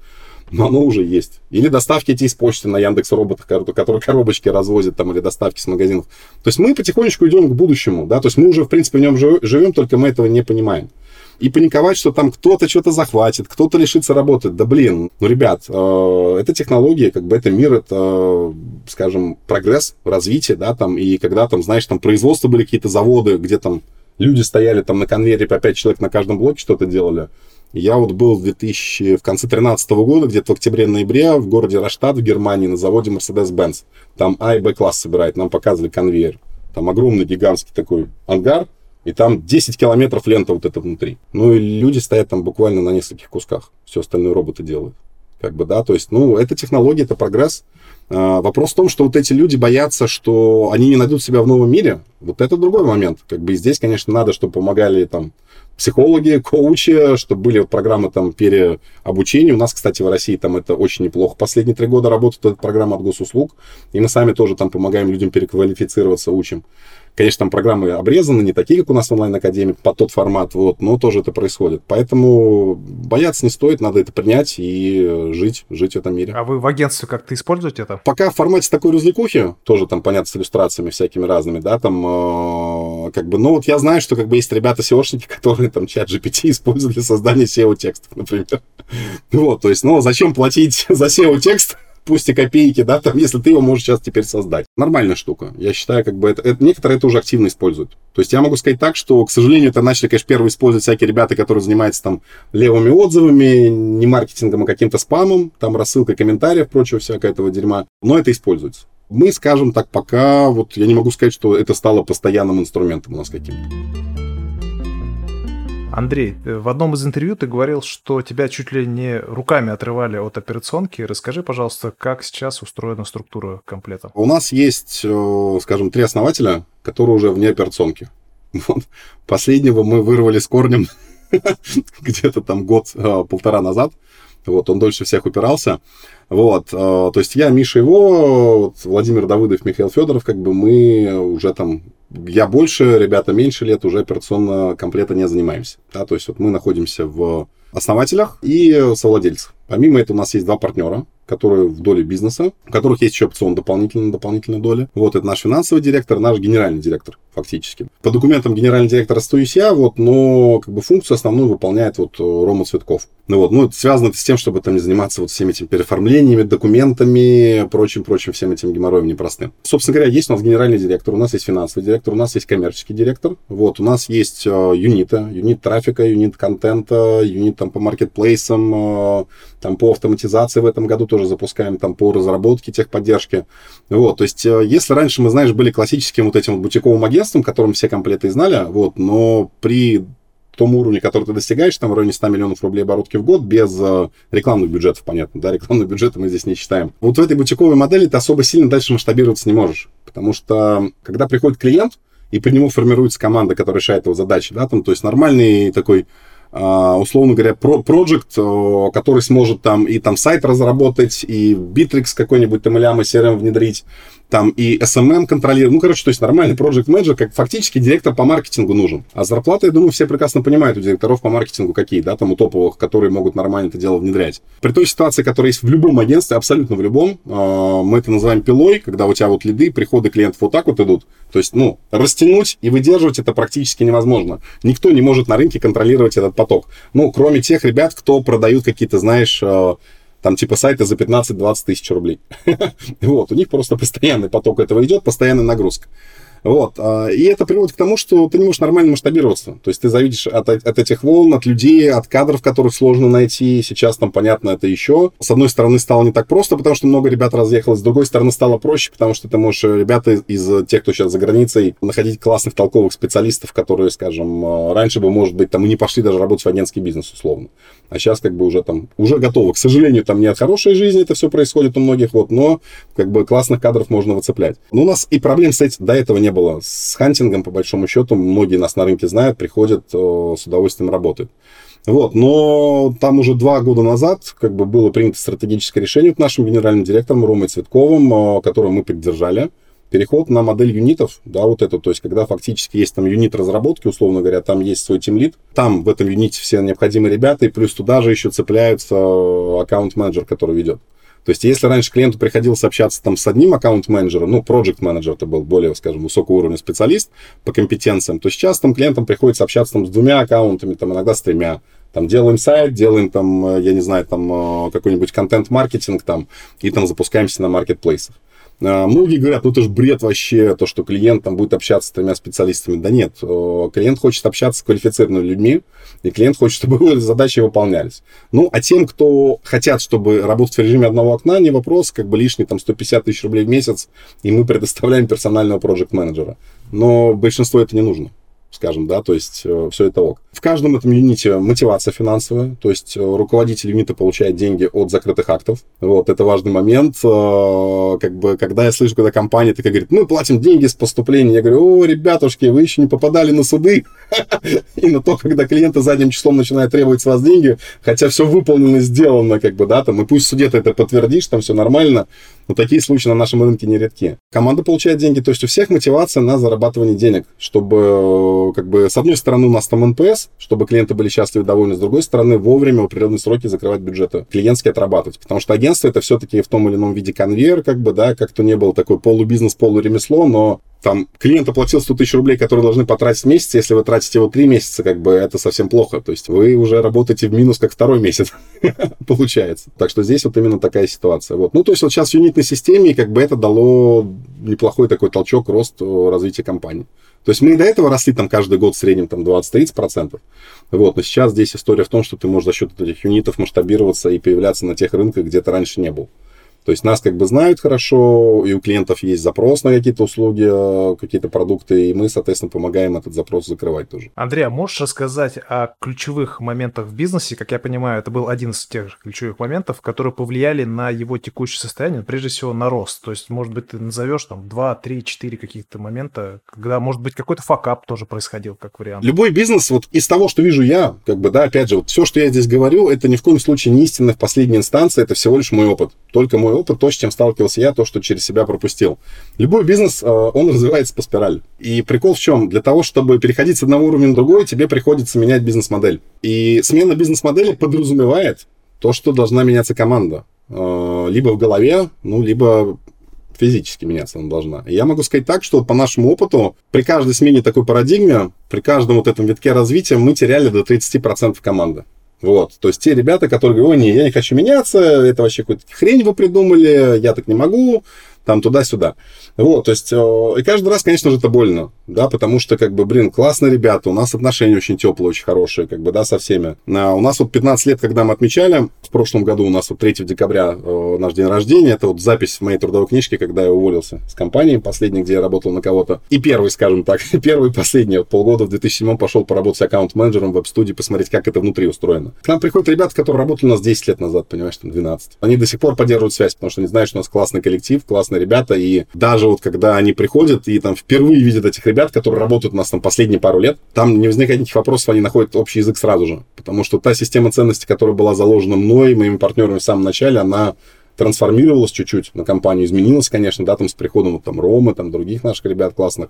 но оно уже есть. Или доставки эти из почты на Яндекс роботах, которые коробочки развозят там, или доставки с магазинов. То есть мы потихонечку идем к будущему, да, то есть мы уже, в принципе, в нем живем, только мы этого не понимаем и паниковать, что там кто-то что-то захватит, кто-то лишится работы. Да блин, ну, ребят, э, это технология, как бы это мир, это, скажем, прогресс, развитие, да, там, и когда там, знаешь, там производства были какие-то заводы, где там люди стояли там на конвейере по 5 человек на каждом блоке что-то делали. Я вот был в 2000, в конце 2013 года, где-то в октябре-ноябре, в городе Раштат в Германии на заводе Mercedes-Benz. Там А и Б класс собирает, нам показывали конвейер. Там огромный гигантский такой ангар, и там 10 километров лента вот это внутри. Ну и люди стоят там буквально на нескольких кусках. Все остальное роботы делают. Как бы, да, то есть, ну, это технология, это прогресс. А, вопрос в том, что вот эти люди боятся, что они не найдут себя в новом мире, Вот это другой момент. Как бы здесь, конечно, надо, чтобы помогали там психологи, коучи, чтобы были вот программы там переобучения. У нас, кстати, в России там это очень неплохо. Последние три года работает эта программа от госуслуг, и мы сами тоже там помогаем людям переквалифицироваться, учим. Конечно, там программы обрезаны, не такие, как у нас в онлайн-академии, под тот формат, вот, но тоже это происходит. Поэтому бояться не стоит, надо это принять и жить, жить в этом мире. А вы в агентстве как-то используете это? Пока в формате такой развлекухи, тоже там, понятно, с иллюстрациями всякими разными, да, там, э, как бы, ну, вот я знаю, что как бы есть ребята SEOшники, которые там чат GPT используют для создания SEO-текстов, например. Вот, то есть, ну, зачем платить за SEO-текст, пусть и копейки, да, там, если ты его можешь сейчас теперь создать. Нормальная штука. Я считаю, как бы это, это некоторые это уже активно используют. То есть я могу сказать так, что, к сожалению, это начали, конечно, первые использовать всякие ребята, которые занимаются там левыми отзывами, не маркетингом, а каким-то спамом, там рассылкой комментариев, прочего всякого этого дерьма. Но это используется. Мы, скажем так, пока, вот я не могу сказать, что это стало постоянным инструментом у нас каким-то. Андрей, э, в одном из интервью ты говорил, что тебя чуть ли не руками отрывали от операционки. Расскажи, пожалуйста, как сейчас устроена структура комплета? У нас есть, э, скажем, три основателя, которые уже вне операционки. Вот. Последнего мы вырвали с корнем где-то там год-полтора назад. Вот, он дольше всех упирался. Вот, э, то есть я, Миша его, Владимир Давыдов, Михаил Федоров, как бы мы уже там я больше, ребята меньше лет уже операционно комплета не занимаемся. Да, то есть вот мы находимся в основателях и совладельцах. Помимо этого у нас есть два партнера, которые в доле бизнеса, у которых есть еще опцион дополнительной, дополнительной доли. Вот это наш финансовый директор, наш генеральный директор фактически. По документам генеральный директор остаюсь я, вот, но как бы функцию основную выполняет вот Рома Цветков. Ну вот, ну это связано с тем, чтобы там не заниматься вот всеми этими переоформлениями, документами, прочим-прочим всем этим геморроем непростым. Собственно говоря, есть у нас генеральный директор, у нас есть финансовый директор, у нас есть коммерческий директор, вот, у нас есть э, юниты, юнит трафика, юнит контента, юнит там по маркетплейсам, э, там по автоматизации в этом году тоже запускаем, там по разработке техподдержки. Вот, то есть, э, если раньше мы, знаешь, были классическим вот этим бутиковым агентством, которым все комплеты знали, вот, но при том уровне, который ты достигаешь, там в районе 100 миллионов рублей оборотки в год, без э, рекламных бюджетов, понятно, да, рекламные бюджеты мы здесь не считаем. Вот в этой бутиковой модели ты особо сильно дальше масштабироваться не можешь, потому что, когда приходит клиент, и при нему формируется команда, которая решает его задачи, да, там, то есть нормальный такой условно говоря, про проект, который сможет там и там сайт разработать, и Bittrex какой-нибудь там или CRM внедрить, там и SMM контролировать. Ну, короче, то есть нормальный проект менеджер как фактически директор по маркетингу нужен. А зарплата, я думаю, все прекрасно понимают у директоров по маркетингу какие, да, там у топовых, которые могут нормально это дело внедрять. При той ситуации, которая есть в любом агентстве, абсолютно в любом, а, мы это называем пилой, когда у тебя вот лиды, приходы клиентов вот так вот идут. То есть, ну, растянуть и выдерживать это практически невозможно. Никто не может на рынке контролировать этот поток. Ну, кроме тех ребят, кто продают какие-то, знаешь, а, там типа сайты за 15-20 тысяч рублей. вот, у них просто постоянный поток этого идет, постоянная нагрузка. Вот. А, и это приводит к тому, что ты не можешь нормально масштабироваться. То есть ты зависишь от, от этих волн, от людей, от кадров, которых сложно найти. Сейчас там, понятно, это еще. С одной стороны, стало не так просто, потому что много ребят разъехалось. С другой стороны, стало проще, потому что ты можешь э, ребята из, из тех, кто сейчас за границей, находить классных, толковых специалистов, которые, скажем, э, раньше бы, может быть, там и не пошли даже работать в агентский бизнес, условно. А сейчас как бы уже там, уже готовы. К сожалению, там не от хорошей жизни это все происходит у многих, вот, но как бы классных кадров можно выцеплять. Но у нас и проблем этим до этого не было. С хантингом, по большому счету, многие нас на рынке знают, приходят, с удовольствием работают. Вот, но там уже два года назад как бы было принято стратегическое решение от нашим генеральным директором Ромой Цветковым, которое мы поддержали переход на модель юнитов, да, вот это, то есть, когда фактически есть там юнит разработки, условно говоря, там есть свой тимлит, там в этом юните все необходимые ребята, и плюс туда же еще цепляются э, аккаунт-менеджер, который ведет. То есть, если раньше клиенту приходилось общаться там с одним аккаунт-менеджером, ну, project менеджер это был более, скажем, высокого уровня специалист по компетенциям, то сейчас там клиентам приходится общаться там с двумя аккаунтами, там иногда с тремя. Там делаем сайт, делаем там, э, я не знаю, там э, какой-нибудь контент-маркетинг там, и там запускаемся на маркетплейсах. А, многие говорят, ну это же бред вообще, то, что клиент там будет общаться с тремя специалистами. Да нет, клиент хочет общаться с квалифицированными людьми, и клиент хочет, чтобы его задачи выполнялись. Ну, а тем, кто хотят, чтобы работать в режиме одного окна, не вопрос, как бы лишний там 150 тысяч рублей в месяц, и мы предоставляем персонального проект менеджера Но большинство это не нужно скажем, да, то есть э, все это ок. В каждом этом юните мотивация финансовая, то есть э, руководитель юнита получает деньги от закрытых актов. Вот, это важный момент. Э, как бы, когда я слышу, когда компания такая говорит, мы платим деньги с поступления, я говорю, о, ребятушки, вы еще не попадали на суды и на то, когда клиенты задним числом начинают требовать с вас деньги, хотя все выполнено, сделано, как бы, да, там, и пусть в суде это подтвердишь, там все нормально, но такие случаи на нашем рынке нередки. Команда получает деньги, то есть у всех мотивация на зарабатывание денег, чтобы, как бы, с одной стороны, у нас там NPS, чтобы клиенты были счастливы и довольны, с другой стороны, вовремя в определенные сроки закрывать бюджеты, клиентские отрабатывать. Потому что агентство это все-таки в том или ином виде конвейер, как бы, да, как-то не было такой полубизнес, полуремесло, но там клиент оплатил 100 тысяч рублей, которые должны потратить месяц, если вы тратите его 3 месяца, как бы это совсем плохо. То есть вы уже работаете в минус как второй месяц, получается. Так что здесь вот именно такая ситуация. Вот. Ну, то есть вот сейчас в юнитной системе как бы это дало неплохой такой толчок рост развития компании. То есть мы до этого росли там каждый год в среднем там 20-30%. Вот, но сейчас здесь история в том, что ты можешь за счет этих юнитов масштабироваться и появляться на тех рынках, где ты раньше не был. То есть нас как бы знают хорошо, и у клиентов есть запрос на какие-то услуги, э, какие-то продукты, и мы, соответственно, помогаем этот запрос закрывать тоже. Андрей, а можешь рассказать о ключевых моментах в бизнесе? Как я понимаю, это был один из тех ключевых моментов, которые повлияли на его текущее состояние, прежде всего на рост. То есть, может быть, ты назовешь там 2, 3, 4 каких-то момента, когда, может быть, какой-то факап тоже происходил, как вариант. Любой бизнес, вот из того, что вижу я, как бы, да, опять же, вот все, что я здесь говорю, это ни в коем случае не истина в последней инстанции, это всего лишь мой опыт. Только мой опыт, то, с чем сталкивался я, то, что через себя пропустил. Любой бизнес, э, он развивается по спирали. И прикол в чем? Для того, чтобы переходить с одного уровня на другой, тебе приходится менять бизнес-модель. И смена бизнес-модели подразумевает то, что должна меняться команда. Э, либо в голове, ну, либо физически меняться она должна. Я могу сказать так, что по нашему опыту, при каждой смене такой парадигме, при каждом вот этом витке развития мы теряли до 30% команды. Вот, то есть те ребята, которые говорят, ой, не, я не хочу меняться, это вообще какую-то хрень вы придумали, я так не могу, там туда-сюда. Вот, то есть, э, и каждый раз, конечно же, это больно, да, потому что, как бы, блин, классные ребята, у нас отношения очень теплые, очень хорошие, как бы, да, со всеми. А у нас вот 15 лет, когда мы отмечали, в прошлом году у нас вот 3 декабря э, наш день рождения, это вот запись в моей трудовой книжке, когда я уволился с компании, последний, где я работал на кого-то, и первый, скажем так, первый последний, вот полгода в 2007 пошел поработать аккаунт-менеджером в веб-студии, посмотреть, как это внутри устроено. К нам приходят ребята, которые работали у нас 10 лет назад, понимаешь, там 12. Они до сих пор поддерживают связь, потому что они знают, что у нас классный коллектив, классные ребята, и даже вот когда они приходят и там впервые видят этих ребят, которые работают у нас там последние пару лет, там не возникает никаких вопросов, они находят общий язык сразу же. Потому что та система ценностей, которая была заложена мной, моими партнерами в самом начале, она трансформировалась чуть-чуть на компанию, изменилась, конечно, да, там с приходом вот, там Ромы, там других наших ребят классных.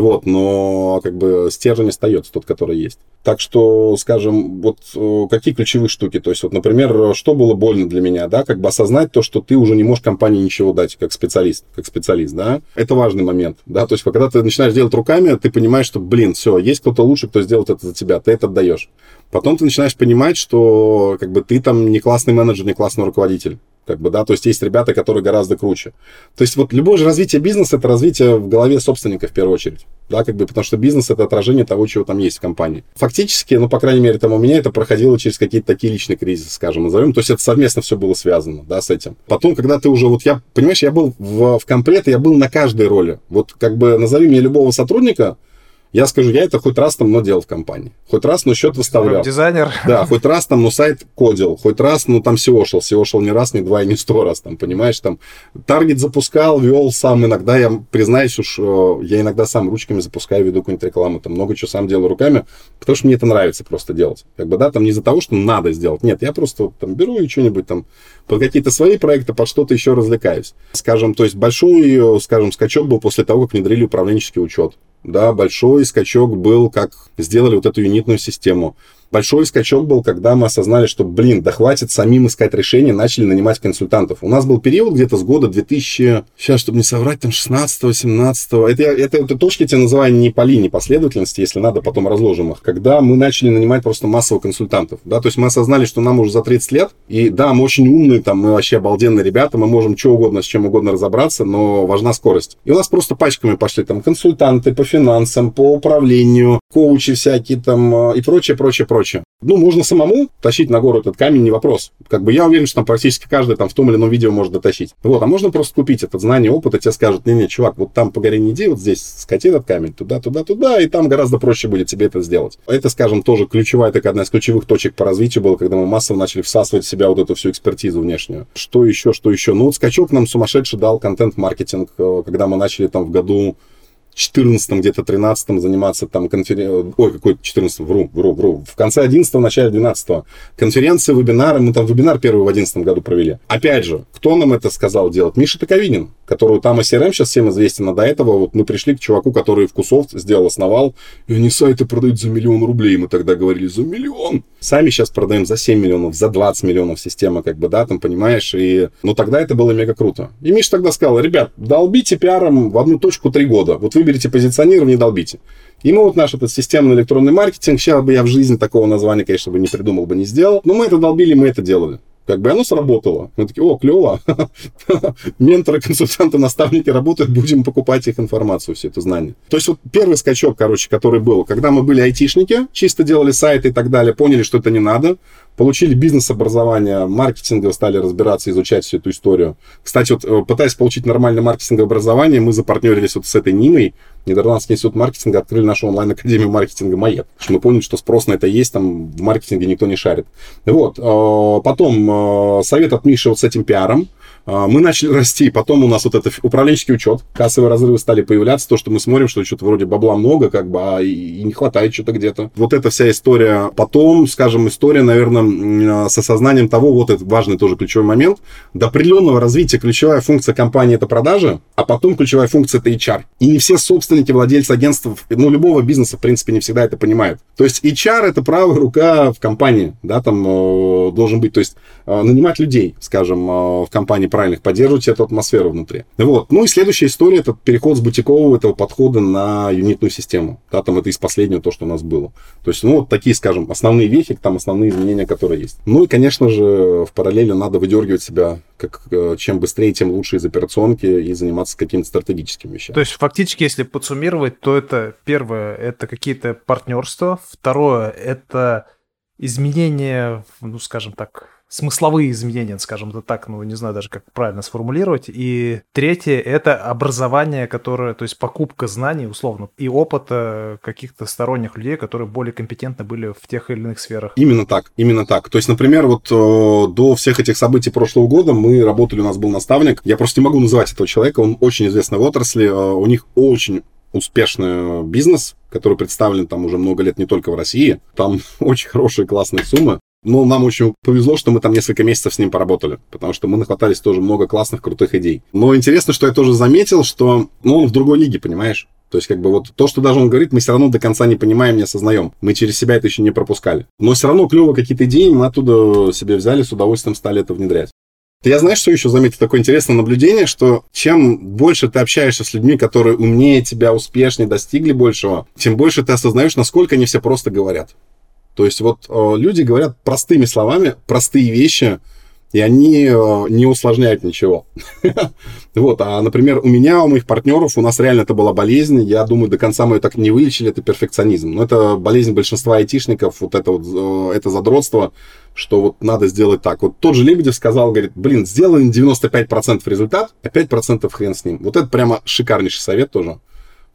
Вот, но как бы стержень остается тот, который есть. Так что, скажем, вот э, какие ключевые штуки? То есть, вот, например, что было больно для меня, да, как бы осознать то, что ты уже не можешь компании ничего дать, как специалист, как специалист, да, это важный момент, да, то есть, когда ты начинаешь делать руками, ты понимаешь, что, блин, все, есть кто-то лучше, кто сделает это за тебя, ты это отдаешь. Потом ты начинаешь понимать, что, как бы, ты там не классный менеджер, не классный руководитель, как бы, да, то есть есть ребята, которые гораздо круче. То есть вот любое же развитие бизнеса – это развитие в голове собственника в первую очередь, да, как бы, потому что бизнес – это отражение того, чего там есть в компании. Фактически, ну, по крайней мере, там у меня это проходило через какие-то такие личные кризисы, скажем, назовем, то есть это совместно все было связано, да, с этим. Потом, когда ты уже, вот я, понимаешь, я был в, в комплете, я был на каждой роли. Вот как бы назови мне любого сотрудника, я скажу, я это хоть раз там, но делал в компании. Хоть раз, но счет выставлял. Дизайнер. Да, хоть раз там, ну, сайт кодил. Хоть раз, ну, там SEO шел. SEO шел не раз, не два и не сто раз, там, понимаешь, там. Таргет запускал, вел сам. Иногда, я признаюсь уж, э, я иногда сам ручками запускаю, веду какую-нибудь рекламу. Там много чего сам делаю руками, потому что мне это нравится просто делать. Как бы, да, там не из-за того, что надо сделать. Нет, я просто там беру и что-нибудь там под какие-то свои проекты, под что-то еще развлекаюсь. Скажем, то есть большой, скажем, скачок был после того, как внедрили управленческий учет да, большой скачок был, как сделали вот эту юнитную систему. Большой скачок был, когда мы осознали, что, блин, да хватит самим искать решения, начали нанимать консультантов. У нас был период где-то с года 2000, сейчас, чтобы не соврать, там 16-17, это, это, это точки тебе называю не по линии последовательности, если надо, потом разложим их, когда мы начали нанимать просто массово консультантов, да, то есть мы осознали, что нам уже за 30 лет, и да, мы очень умные, там, мы вообще обалденные ребята, мы можем что угодно, с чем угодно разобраться, но важна скорость. И у нас просто пачками пошли там консультанты по финансам, по управлению, коучи всякие там э, и прочее, прочее, прочее. Ну, можно самому тащить на гору этот камень, не вопрос. Как бы я уверен, что там практически каждый там в том или ином видео может дотащить. Вот, а можно просто купить это знание, опыт, и тебе скажут, не-не, чувак, вот там по горе не иди, вот здесь скати этот камень, туда, туда, туда, и там гораздо проще будет тебе это сделать. Это, скажем, тоже ключевая, такая одна из ключевых точек по развитию была, когда мы массово начали всасывать в себя вот эту всю экспертизу внешнюю. Что еще, что еще? Ну, вот скачок нам сумасшедший дал контент-маркетинг, э, когда мы начали там в году 14 где-то 13 заниматься там конференцией, ой, какой 14 вру, вру, вру, в конце 11 начале 12 конференции, вебинары, мы там вебинар первый в 11 году провели. Опять же, кто нам это сказал делать? Миша Таковинин, который там CRM сейчас всем известен, а до этого вот мы пришли к чуваку, который Вкусофт сделал, основал, и они сайты продают за миллион рублей, мы тогда говорили, за миллион. Сами сейчас продаем за 7 миллионов, за 20 миллионов система, как бы, да, там, понимаешь, и, ну, тогда это было мега круто. И Миша тогда сказал, ребят, долбите пиаром в одну точку три года, вот вы выберите позиционирование, долбите. И мы вот наш этот системный электронный маркетинг, сейчас бы я в жизни такого названия, конечно, бы не придумал, бы не сделал, но мы это долбили, мы это делали. Как бы оно сработало. Мы такие, о, клево. Менторы, консультанты, наставники работают, будем покупать их информацию, все это знание. То есть вот первый скачок, короче, который был, когда мы были айтишники, чисто делали сайты и так далее, поняли, что это не надо, получили бизнес-образование, маркетинга, стали разбираться, изучать всю эту историю. Кстати, вот э, пытаясь получить нормальное маркетинговое образование, мы запартнерились вот с этой Нимой, Нидерландский институт маркетинга, открыли нашу онлайн-академию маркетинга Маед. Мы поняли, что спрос на это есть, там в маркетинге никто не шарит. Вот. Э, потом э, совет от Миши вот с этим пиаром. А, мы начали расти, потом у нас вот это управленческий учет, кассовые разрывы стали появляться, то, что мы смотрим, что что-то вроде бабла много, как бы, а и не хватает что-то где-то. Вот эта вся история. Потом, скажем, история, наверное, с осознанием того, вот это важный тоже ключевой момент, до определенного развития ключевая функция компании это продажи, а потом ключевая функция это HR. И не все собственники, владельцы агентств, ну, любого бизнеса, в принципе, не всегда это понимают. То есть HR это правая рука в компании, да, там должен быть, то есть э, нанимать людей, скажем, э, в компании правильных, поддерживать эту атмосферу внутри. Вот. Ну и следующая история, это переход с бутикового этого подхода на юнитную систему. Да, там это из последнего то, что у нас было. То есть, ну, вот такие, скажем, основные вехи, там основные изменения, которые есть. Ну и, конечно же, в параллели надо выдергивать себя как, э, чем быстрее, тем лучше из операционки и заниматься какими-то стратегическими вещами. То есть, фактически, если подсуммировать, то это первое, это какие-то партнерства, второе, это изменение, ну, скажем так, смысловые изменения, скажем так, ну, не знаю даже, как правильно сформулировать. И третье — это образование, которое, то есть покупка знаний, условно, и опыта каких-то сторонних людей, которые более компетентны были в тех или иных сферах. Именно так, именно так. То есть, например, вот э, до всех этих событий прошлого года мы работали, у нас был наставник, я просто не могу называть этого человека, он очень известный в отрасли, э, у них очень успешный бизнес, который представлен там уже много лет не только в России. Там очень хорошие, классные суммы. Но нам очень повезло, что мы там несколько месяцев с ним поработали, потому что мы нахватались тоже много классных, крутых идей. Но интересно, что я тоже заметил, что ну, он в другой лиге, понимаешь? То есть, как бы вот то, что даже он говорит, мы все равно до конца не понимаем, не осознаем. Мы через себя это еще не пропускали. Но все равно клево какие-то идеи мы оттуда себе взяли, с удовольствием стали это внедрять. Я знаешь, что еще заметил? Такое интересное наблюдение, что чем больше ты общаешься с людьми, которые умнее тебя, успешнее, достигли большего, тем больше ты осознаешь, насколько они все просто говорят. То есть вот э, люди говорят простыми словами, простые вещи, и они э, не усложняют ничего. вот, а, например, у меня, у моих партнеров, у нас реально это была болезнь, я думаю, до конца мы ее так не вылечили, это перфекционизм. Но это болезнь большинства айтишников, вот это вот, э, это задротство, что вот надо сделать так. Вот тот же Лебедев сказал, говорит, блин, сделаем 95% результат, а 5% хрен с ним. Вот это прямо шикарнейший совет тоже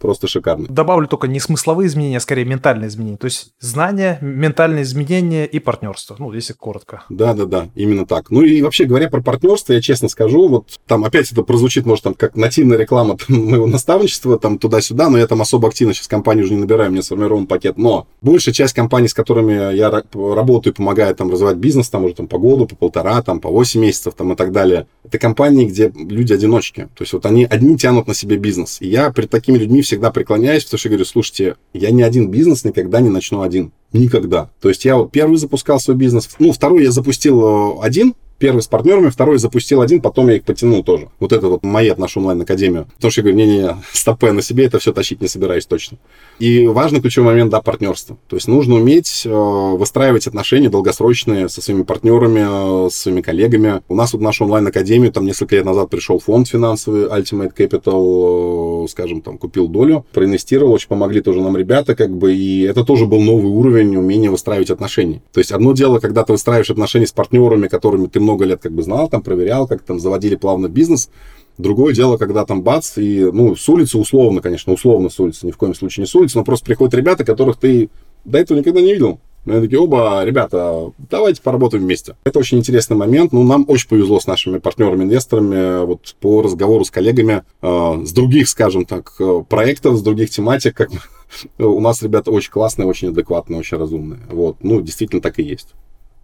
просто шикарный. Добавлю только не смысловые изменения, а скорее ментальные изменения. То есть знания, ментальные изменения и партнерство. Ну, если коротко. Да, да, да, именно так. Ну и вообще говоря про партнерство, я честно скажу, вот там опять это прозвучит, может, там как нативная реклама там, моего наставничества, там туда-сюда, но я там особо активно сейчас компанию уже не набираю, у меня сформирован пакет. Но большая часть компаний, с которыми я работаю, помогаю там развивать бизнес, там уже там по году, по полтора, там по 8 месяцев там и так далее, это компании, где люди-одиночки. То есть вот они одни тянут на себе бизнес. И я перед такими людьми всегда преклоняюсь, потому что я говорю, слушайте, я ни один бизнес никогда не начну один. Никогда. То есть я вот первый запускал свой бизнес, ну, второй я запустил э, один, первый с партнерами, второй запустил один, потом я их потянул тоже. Вот это вот мои от нашу онлайн-академию. Потому что я говорю, не-не-не, стопе, на себе это все тащить не собираюсь точно. И важный ключевой момент, да, партнерство. То есть нужно уметь э, выстраивать отношения долгосрочные со своими партнерами, э, с своими коллегами. У нас вот нашу онлайн-академию, там несколько лет назад пришел фонд финансовый Ultimate Capital, э, скажем, там купил долю, проинвестировал, очень помогли тоже нам ребята, как бы, и это тоже был новый уровень умения выстраивать отношения. То есть одно дело, когда ты выстраиваешь отношения с партнерами, которыми ты много лет как бы знал, там проверял, как там заводили плавно бизнес, Другое дело, когда там бац, и, ну, с улицы условно, конечно, условно с улицы, ни в коем случае не с улицы, но просто приходят ребята, которых ты до этого никогда не видел. И они такие, оба, ребята, давайте поработаем вместе. Это очень интересный момент. Ну, нам очень повезло с нашими партнерами-инвесторами вот по разговору с коллегами э, с других, скажем так, э, проектов, с других тематик. Как у нас ребята очень классные, очень адекватные, очень разумные. Вот, ну, действительно так и есть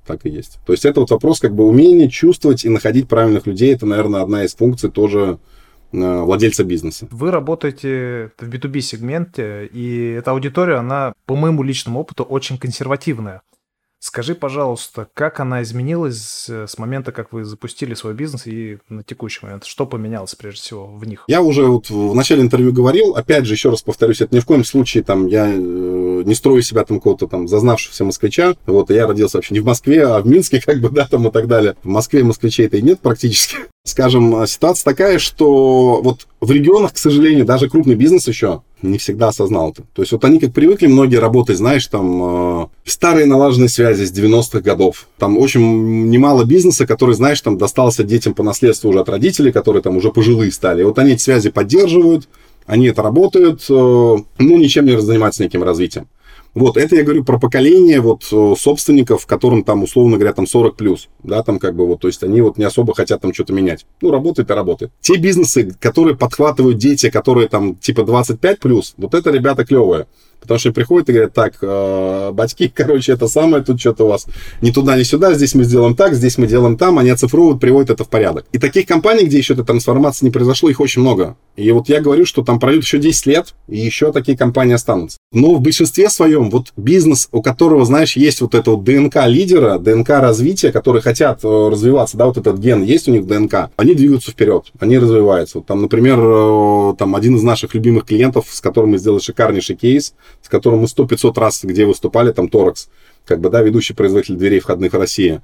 так и есть. То есть это вот вопрос как бы умения чувствовать и находить правильных людей. Это, наверное, одна из функций тоже э, владельца бизнеса. Вы работаете в B2B сегменте, и эта аудитория, она, по моему личному опыту, очень консервативная. Скажи, пожалуйста, как она изменилась с момента, как вы запустили свой бизнес и на текущий момент? Что поменялось прежде всего в них? Я уже вот в начале интервью говорил, опять же, еще раз повторюсь, это ни в коем случае там я э, не строю себя там какого-то там зазнавшегося москвича. Вот, я родился вообще не в Москве, а в Минске, как бы, да, там и так далее. В Москве москвичей-то и нет практически. Скажем, ситуация такая, что вот в регионах, к сожалению, даже крупный бизнес еще не всегда осознал это. То есть вот они как привыкли многие работать, знаешь, там э, старые налаженные связи с 90-х годов. Там очень немало бизнеса, который, знаешь, там достался детям по наследству уже от родителей, которые там уже пожилые стали. И вот они эти связи поддерживают, они это работают, э, ну, ничем не занимаются неким развитием. Вот, это я говорю про поколение вот э, собственников, которым там, условно говоря, там 40 плюс, да, там как бы вот, то есть они вот не особо хотят там что-то менять. Ну, работает и работает. Те бизнесы, которые подхватывают дети, которые там типа 25 плюс, вот это ребята клевые. Потому что приходят и говорят, так, э, батьки, короче, это самое, тут что-то у вас ни туда, ни сюда, здесь мы сделаем так, здесь мы делаем там, они оцифровывают, приводят это в порядок. И таких компаний, где еще эта трансформация не произошло, их очень много. И вот я говорю, что там пройдет еще 10 лет, и еще такие компании останутся. Но в большинстве своем вот бизнес, у которого, знаешь, есть вот это вот ДНК лидера, ДНК развития, которые хотят э, развиваться, да, вот этот ген есть у них ДНК, они двигаются вперед, они развиваются. Вот там, например, э, там один из наших любимых клиентов, с которым мы сделали шикарнейший кейс, с которым мы сто 500 раз где выступали, там Торэкс, как бы, да, ведущий производитель дверей входных в России.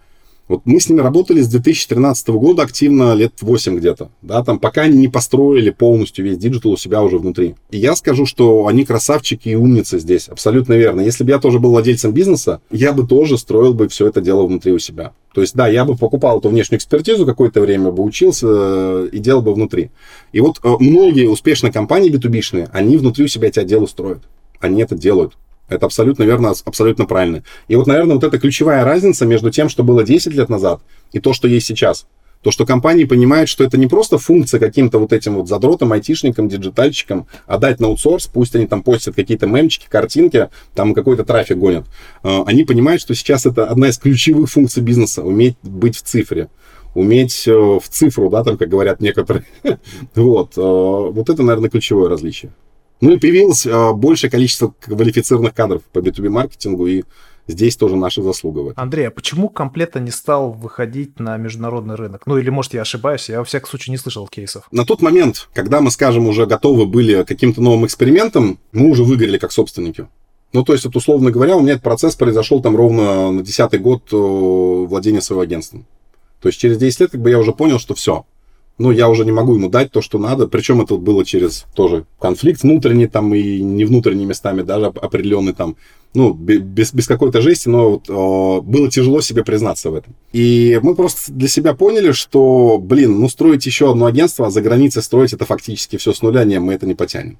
Вот мы с ними работали с 2013 года активно, лет 8 где-то, да, там, пока они не построили полностью весь digital у себя уже внутри. И я скажу, что они красавчики и умницы здесь, абсолютно верно. Если бы я тоже был владельцем бизнеса, я бы тоже строил бы все это дело внутри у себя. То есть, да, я бы покупал эту внешнюю экспертизу какое-то время, бы учился э, и делал бы внутри. И вот э, многие успешные компании B2B-шные, они внутри у себя эти отделы строят они это делают. Это абсолютно верно, абсолютно правильно. И вот, наверное, вот эта ключевая разница между тем, что было 10 лет назад, и то, что есть сейчас. То, что компании понимают, что это не просто функция каким-то вот этим вот задротам, айтишникам, диджитальщикам, отдать на аутсорс, пусть они там постят какие-то мемчики, картинки, там какой-то трафик гонят. А, они понимают, что сейчас это одна из ключевых функций бизнеса, уметь быть в цифре уметь э, в цифру, да, там, как говорят некоторые. вот. Э, вот это, наверное, ключевое различие. Ну и появилось э, большее количество квалифицированных кадров по B2B-маркетингу, и здесь тоже наша заслуга в этом. Андрей, а почему комплектно не стал выходить на международный рынок? Ну или, может, я ошибаюсь, я во всяком случае не слышал кейсов. На тот момент, когда мы, скажем, уже готовы были каким-то новым экспериментом, мы уже выиграли как собственники. Ну, то есть, вот, условно говоря, у меня этот процесс произошел там ровно на десятый год э, владения своего агентством. То есть, через 10 лет как бы я уже понял, что все, ну, я уже не могу ему дать то, что надо. Причем это было через тоже конфликт внутренний там и не внутренними местами, даже определенный там, ну, без, без какой-то жести, но вот, о, было тяжело себе признаться в этом. И мы просто для себя поняли, что, блин, ну, строить еще одно агентство, а за границей строить это фактически все с нуля, не, мы это не потянем.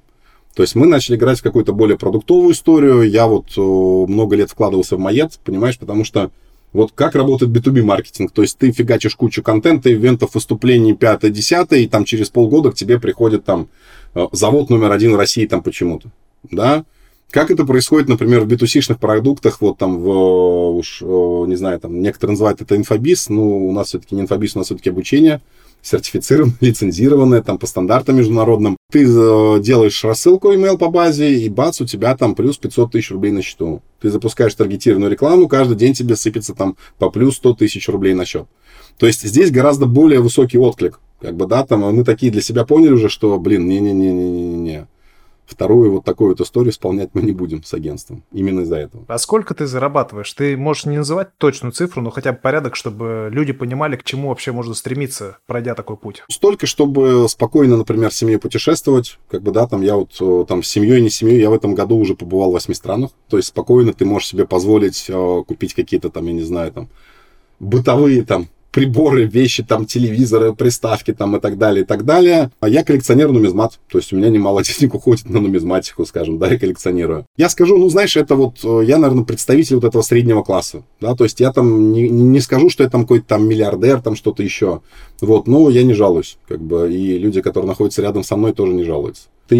То есть мы начали играть в какую-то более продуктовую историю. Я вот о, много лет вкладывался в Мает, понимаешь, потому что вот как работает B2B маркетинг. То есть ты фигачишь кучу контента, ивентов, выступлений 5-10, и там через полгода к тебе приходит там э, завод номер один в России там почему-то. Да? Как это происходит, например, в B2C-шных продуктах, вот там в, уж, не знаю, там некоторые называют это инфобиз, но у нас все-таки не инфобиз, у нас все-таки обучение. Сертифицированная, лицензированная, там, по стандартам международным. Ты э, делаешь рассылку email по базе, и бац, у тебя там плюс 500 тысяч рублей на счету. Ты запускаешь таргетированную рекламу, каждый день тебе сыпется там по плюс 100 тысяч рублей на счет. То есть здесь гораздо более высокий отклик. Как бы, да, там мы такие для себя поняли уже, что, блин, не-не-не-не-не-не вторую вот такую вот историю исполнять мы не будем с агентством. Именно из-за этого. А сколько ты зарабатываешь? Ты можешь не называть точную цифру, но хотя бы порядок, чтобы люди понимали, к чему вообще можно стремиться, пройдя такой путь. Столько, чтобы спокойно, например, с семьей путешествовать. Как бы, да, там я вот э, там с семьей, не семьей, я в этом году уже побывал в восьми странах. То есть спокойно ты можешь себе позволить э, купить какие-то там, я не знаю, там бытовые там приборы, вещи, там, телевизоры, приставки там и так далее, и так далее. А я коллекционер нумизмат, то есть у меня немало денег уходит на нумизматику, скажем, да, я коллекционирую. Я скажу, ну, знаешь, это вот, э, я, наверное, представитель вот этого среднего класса, да, то есть я там не, не скажу, что я там какой-то там миллиардер, там что-то еще, вот, но я не жалуюсь, как бы, и люди, которые находятся рядом со мной, тоже не жалуются. Ты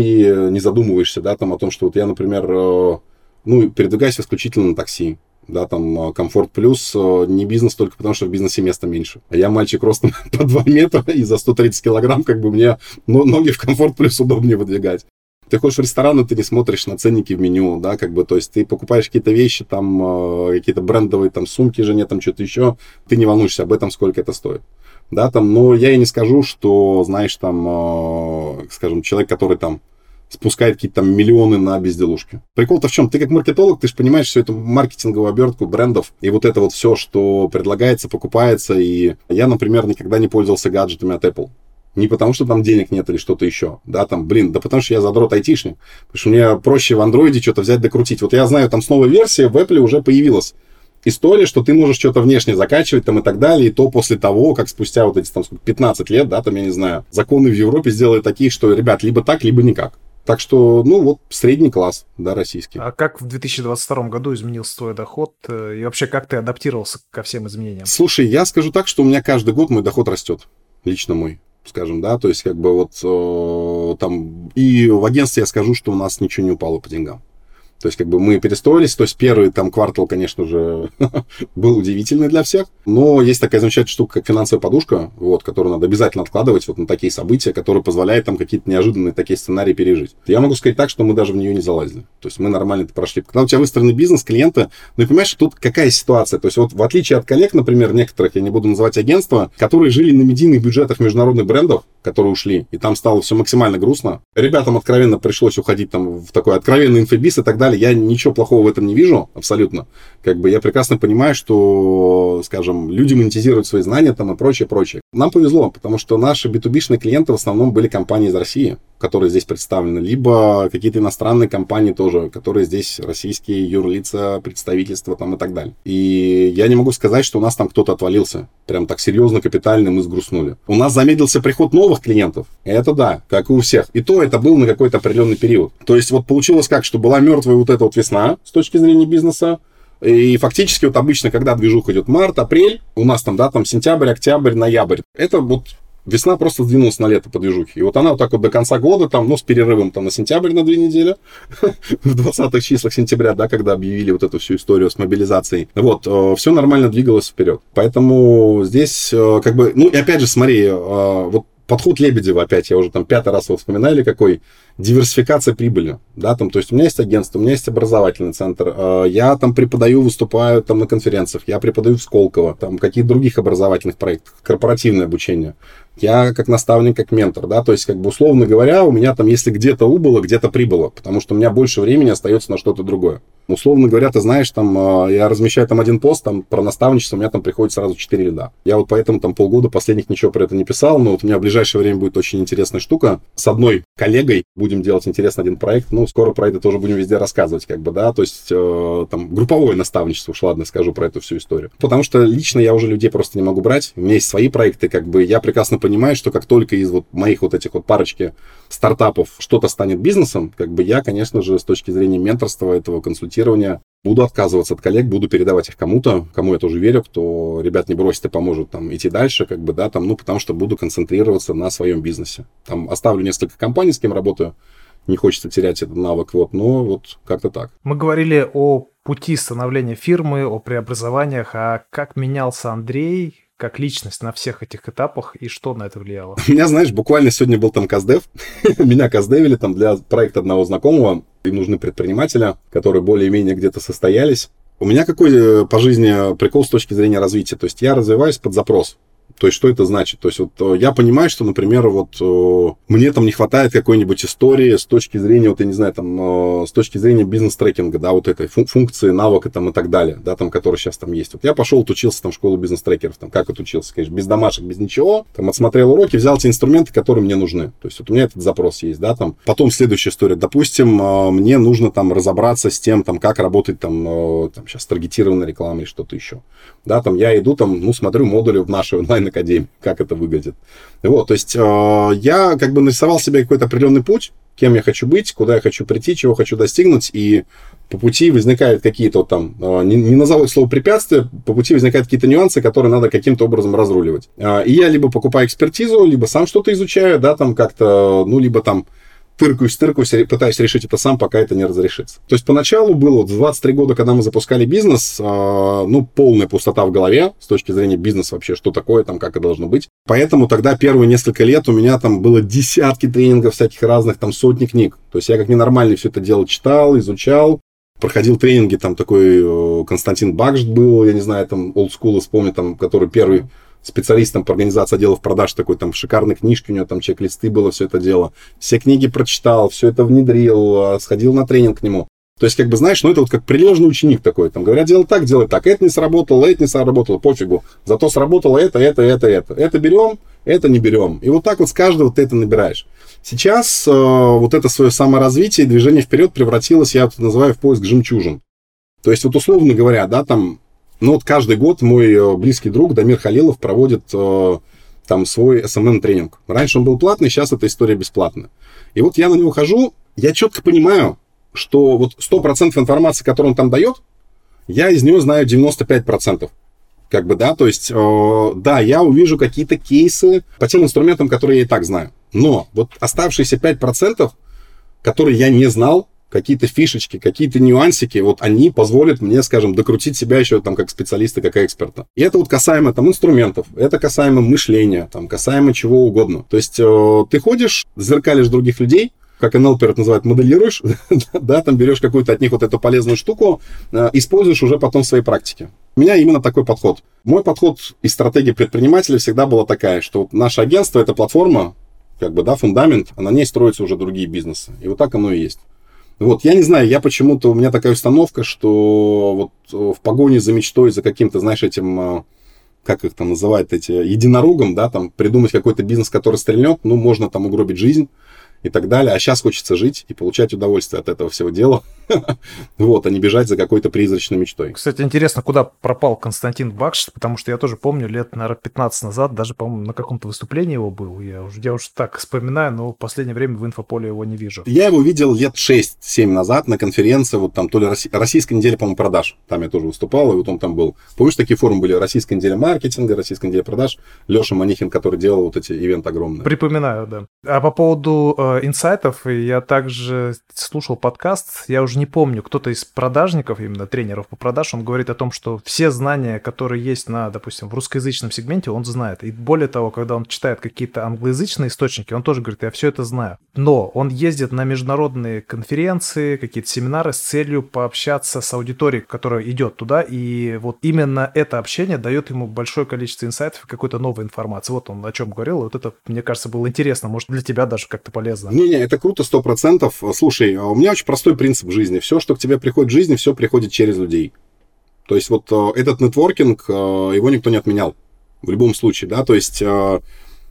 не задумываешься, да, там о том, что вот я, например, э, ну, передвигаюсь исключительно на такси, да, там э, комфорт плюс, э, не бизнес только потому, что в бизнесе места меньше. А я мальчик ростом по 2 метра и за 130 килограмм, как бы мне ноги в комфорт плюс удобнее выдвигать. Ты ходишь в ресторан, и ты не смотришь на ценники в меню, да, как бы, то есть ты покупаешь какие-то вещи, там, э, какие-то брендовые, там, сумки жене, там, что-то еще, ты не волнуешься об этом, сколько это стоит. Да, там, но я и не скажу, что, знаешь, там, скажем, человек, который там спускает какие-то там миллионы на безделушки. Прикол-то в чем? Ты как маркетолог, ты же понимаешь всю эту маркетинговую обертку брендов и вот это вот все, что предлагается, покупается. И я, например, никогда не пользовался гаджетами от Apple. Не потому, что там денег нет или что-то еще. Да, там, блин, да потому что я задрот айтишник. Потому что мне проще в андроиде что-то взять докрутить. Вот я знаю, там с новой версии в Apple уже появилась история, что ты можешь что-то внешне закачивать там и так далее, и то после того, как спустя вот эти там 15 лет, да, там, я не знаю, законы в Европе сделали такие, что, ребят, либо так, либо никак. Так что, ну вот, средний класс, да, российский. А как в 2022 году изменился твой доход? Э, и вообще, как ты адаптировался ко всем изменениям? Слушай, я скажу так, что у меня каждый год мой доход растет. Лично мой скажем, да, то есть как бы вот э, там и в агентстве я скажу, что у нас ничего не упало по деньгам. То есть, как бы мы перестроились. То есть, первый там квартал, конечно же, был удивительный для всех. Но есть такая замечательная штука, как финансовая подушка, вот, которую надо обязательно откладывать вот на такие события, которые позволяют там какие-то неожиданные такие сценарии пережить. Я могу сказать так, что мы даже в нее не залазили. То есть, мы нормально это прошли. Когда у тебя выстроенный бизнес, клиента, ну и понимаешь, тут какая ситуация? То есть, вот в отличие от коллег, например, некоторых, я не буду называть агентства, которые жили на медийных бюджетах международных брендов, которые ушли, и там стало все максимально грустно. Ребятам откровенно пришлось уходить там в такой откровенный инфобиз и так далее. Я ничего плохого в этом не вижу абсолютно. Как бы я прекрасно понимаю, что, скажем, люди монетизируют свои знания там и прочее, прочее. Нам повезло, потому что наши B2B-шные клиенты в основном были компании из России которые здесь представлены, либо какие-то иностранные компании тоже, которые здесь российские юрлица, представительства там и так далее. И я не могу сказать, что у нас там кто-то отвалился. Прям так серьезно, капитально мы сгрустнули. У нас замедлился приход новых клиентов. Это да, как и у всех. И то это был на какой-то определенный период. То есть вот получилось как, что была мертвая вот эта вот весна с точки зрения бизнеса, и фактически вот обычно, когда движуха идет март, апрель, у нас там, да, там сентябрь, октябрь, ноябрь. Это вот весна просто сдвинулась на лето по движухе. И вот она вот так вот до конца года, там, ну, с перерывом там на сентябрь на две недели, в 20-х числах сентября, да, когда объявили вот эту всю историю с мобилизацией. Вот, э, все нормально двигалось вперед. Поэтому здесь, э, как бы, ну, и опять же, смотри, э, вот подход Лебедева опять, я уже там пятый раз его вспоминали, какой, диверсификация прибыли, да, там, то есть у меня есть агентство, у меня есть образовательный центр, э, я там преподаю, выступаю там на конференциях, я преподаю в Сколково, там, каких других образовательных проектах, корпоративное обучение, я как наставник, как ментор, да, то есть, как бы, условно говоря, у меня там, если где-то убыло, где-то прибыло, потому что у меня больше времени остается на что-то другое. Условно говоря, ты знаешь, там, э, я размещаю там один пост, там, про наставничество, у меня там приходит сразу 4 лида. Я вот поэтому там полгода последних ничего про это не писал, но вот у меня в ближайшее время будет очень интересная штука. С одной коллегой будем делать интересный один проект, ну, скоро про это тоже будем везде рассказывать, как бы, да, то есть, э, там, групповое наставничество, уж ладно, скажу про эту всю историю. Потому что лично я уже людей просто не могу брать, у меня есть свои проекты, как бы, я прекрасно понимаю, что как только из вот моих вот этих вот парочки стартапов что-то станет бизнесом, как бы я, конечно же, с точки зрения менторства этого консультирования буду отказываться от коллег, буду передавать их кому-то, кому я тоже верю, кто ребят не бросит и поможет там идти дальше, как бы, да, там, ну, потому что буду концентрироваться на своем бизнесе. Там оставлю несколько компаний, с кем работаю, не хочется терять этот навык, вот, но вот как-то так. Мы говорили о пути становления фирмы, о преобразованиях, а как менялся Андрей, как личность на всех этих этапах и что на это влияло? У меня, знаешь, буквально сегодня был там каздев. Меня каздевили там для проекта одного знакомого. Им нужны предпринимателя, которые более-менее где-то состоялись. У меня какой э, по жизни прикол с точки зрения развития? То есть я развиваюсь под запрос. То есть, что это значит? То есть, вот э, я понимаю, что, например, вот э, мне там не хватает какой-нибудь истории с точки зрения, вот я не знаю, там, э, с точки зрения бизнес-трекинга, да, вот этой функции, навыка там и так далее, да, там, который сейчас там есть. Вот я пошел, отучился там в школу бизнес-трекеров, там, как отучился, конечно, без домашек, без ничего, там, отсмотрел уроки, взял те инструменты, которые мне нужны. То есть, вот у меня этот запрос есть, да, там. Потом следующая история, допустим, мне нужно там разобраться с тем, там, как работать там, там сейчас таргетированная реклама или что-то еще. Да, там, я иду там, ну, смотрю модули в нашей онлайн онлайн-академии, как это выглядит. Вот, то есть э, я как бы нарисовал себе какой-то определенный путь, кем я хочу быть, куда я хочу прийти, чего хочу достигнуть, и по пути возникают какие-то вот там, э, не, не назову слово препятствия, по пути возникают какие-то нюансы, которые надо каким-то образом разруливать. Э, и я либо покупаю экспертизу, либо сам что-то изучаю, да, там как-то, ну, либо там тыркаюсь, тыркаюсь, пытаюсь решить это сам, пока это не разрешится. То есть поначалу было, вот 23 года, когда мы запускали бизнес, э, ну, полная пустота в голове с точки зрения бизнеса вообще, что такое там, как это должно быть. Поэтому тогда первые несколько лет у меня там было десятки тренингов всяких разных, там сотни книг. То есть я как ненормальный все это дело читал, изучал, проходил тренинги, там такой э, Константин Бакшт был, я не знаю, там олдскул вспомню, там, который первый специалистом по организации отделов продаж, такой там шикарной книжки, у него там чек-листы было, все это дело. Все книги прочитал, все это внедрил, а, сходил на тренинг к нему. То есть, как бы, знаешь, ну, это вот как прилежный ученик такой. Там говорят, делай так, делай так. Это не сработало, это не сработало, пофигу. Зато сработало это, это, это, это. Это берем, это не берем. И вот так вот с каждого ты это набираешь. Сейчас э, вот это свое саморазвитие, движение вперед превратилось, я это называю, в поиск жемчужин. То есть, вот условно говоря, да, там ну вот каждый год мой э, близкий друг Дамир Халилов проводит э, там свой SMM-тренинг. Раньше он был платный, сейчас эта история бесплатная. И вот я на него хожу, я четко понимаю, что вот 100% информации, которую он там дает, я из нее знаю 95%. Как бы, да, то есть, э, да, я увижу какие-то кейсы по тем инструментам, которые я и так знаю. Но вот оставшиеся 5%, которые я не знал, какие-то фишечки, какие-то нюансики, вот они позволят мне, скажем, докрутить себя еще там как специалиста, как эксперта. И это вот касаемо там инструментов, это касаемо мышления, там касаемо чего угодно. То есть э, ты ходишь, зеркалишь других людей, как НЛП это называют, моделируешь, да, там берешь какую-то от них вот эту полезную штуку, э, используешь уже потом в своей практике. У меня именно такой подход. Мой подход и стратегия предпринимателя всегда была такая, что наше агентство — это платформа, как бы, да, фундамент, а на ней строятся уже другие бизнесы. И вот так оно и есть. Вот, я не знаю, я почему-то, у меня такая установка, что вот э, в погоне за мечтой, за каким-то, знаешь, этим, э, как их там называют, эти, единорогом, да, там, придумать какой-то бизнес, который стрельнет, ну, можно там угробить жизнь, и так далее. А сейчас хочется жить и получать удовольствие от этого всего дела. вот, а не бежать за какой-то призрачной мечтой. Кстати, интересно, куда пропал Константин Бакш, потому что я тоже помню лет, наверное, 15 назад, даже, по-моему, на каком-то выступлении его был. Я уже, я уже так вспоминаю, но в последнее время в инфополе его не вижу. Я его видел лет 6-7 назад на конференции, вот там то ли Россия, Российская неделя, по-моему, продаж. Там я тоже выступал, и вот он там был. Помнишь, такие форумы были? Российская неделя маркетинга, Российская неделя продаж. Леша Манихин, который делал вот эти ивенты огромные. Припоминаю, да. А по поводу инсайтов, я также слушал подкаст, я уже не помню, кто-то из продажников, именно тренеров по продаж, он говорит о том, что все знания, которые есть на, допустим, в русскоязычном сегменте, он знает. И более того, когда он читает какие-то англоязычные источники, он тоже говорит, я все это знаю. Но он ездит на международные конференции, какие-то семинары с целью пообщаться с аудиторией, которая идет туда, и вот именно это общение дает ему большое количество инсайтов и какой-то новой информации. Вот он о чем говорил, вот это, мне кажется, было интересно, может, для тебя даже как-то полезно. Не-не, это круто, сто процентов. Слушай, а у меня очень простой принцип в жизни. Все, что к тебе приходит в жизни, все приходит через людей. То есть вот э, этот нетворкинг, э, его никто не отменял. В любом случае, да, то есть э,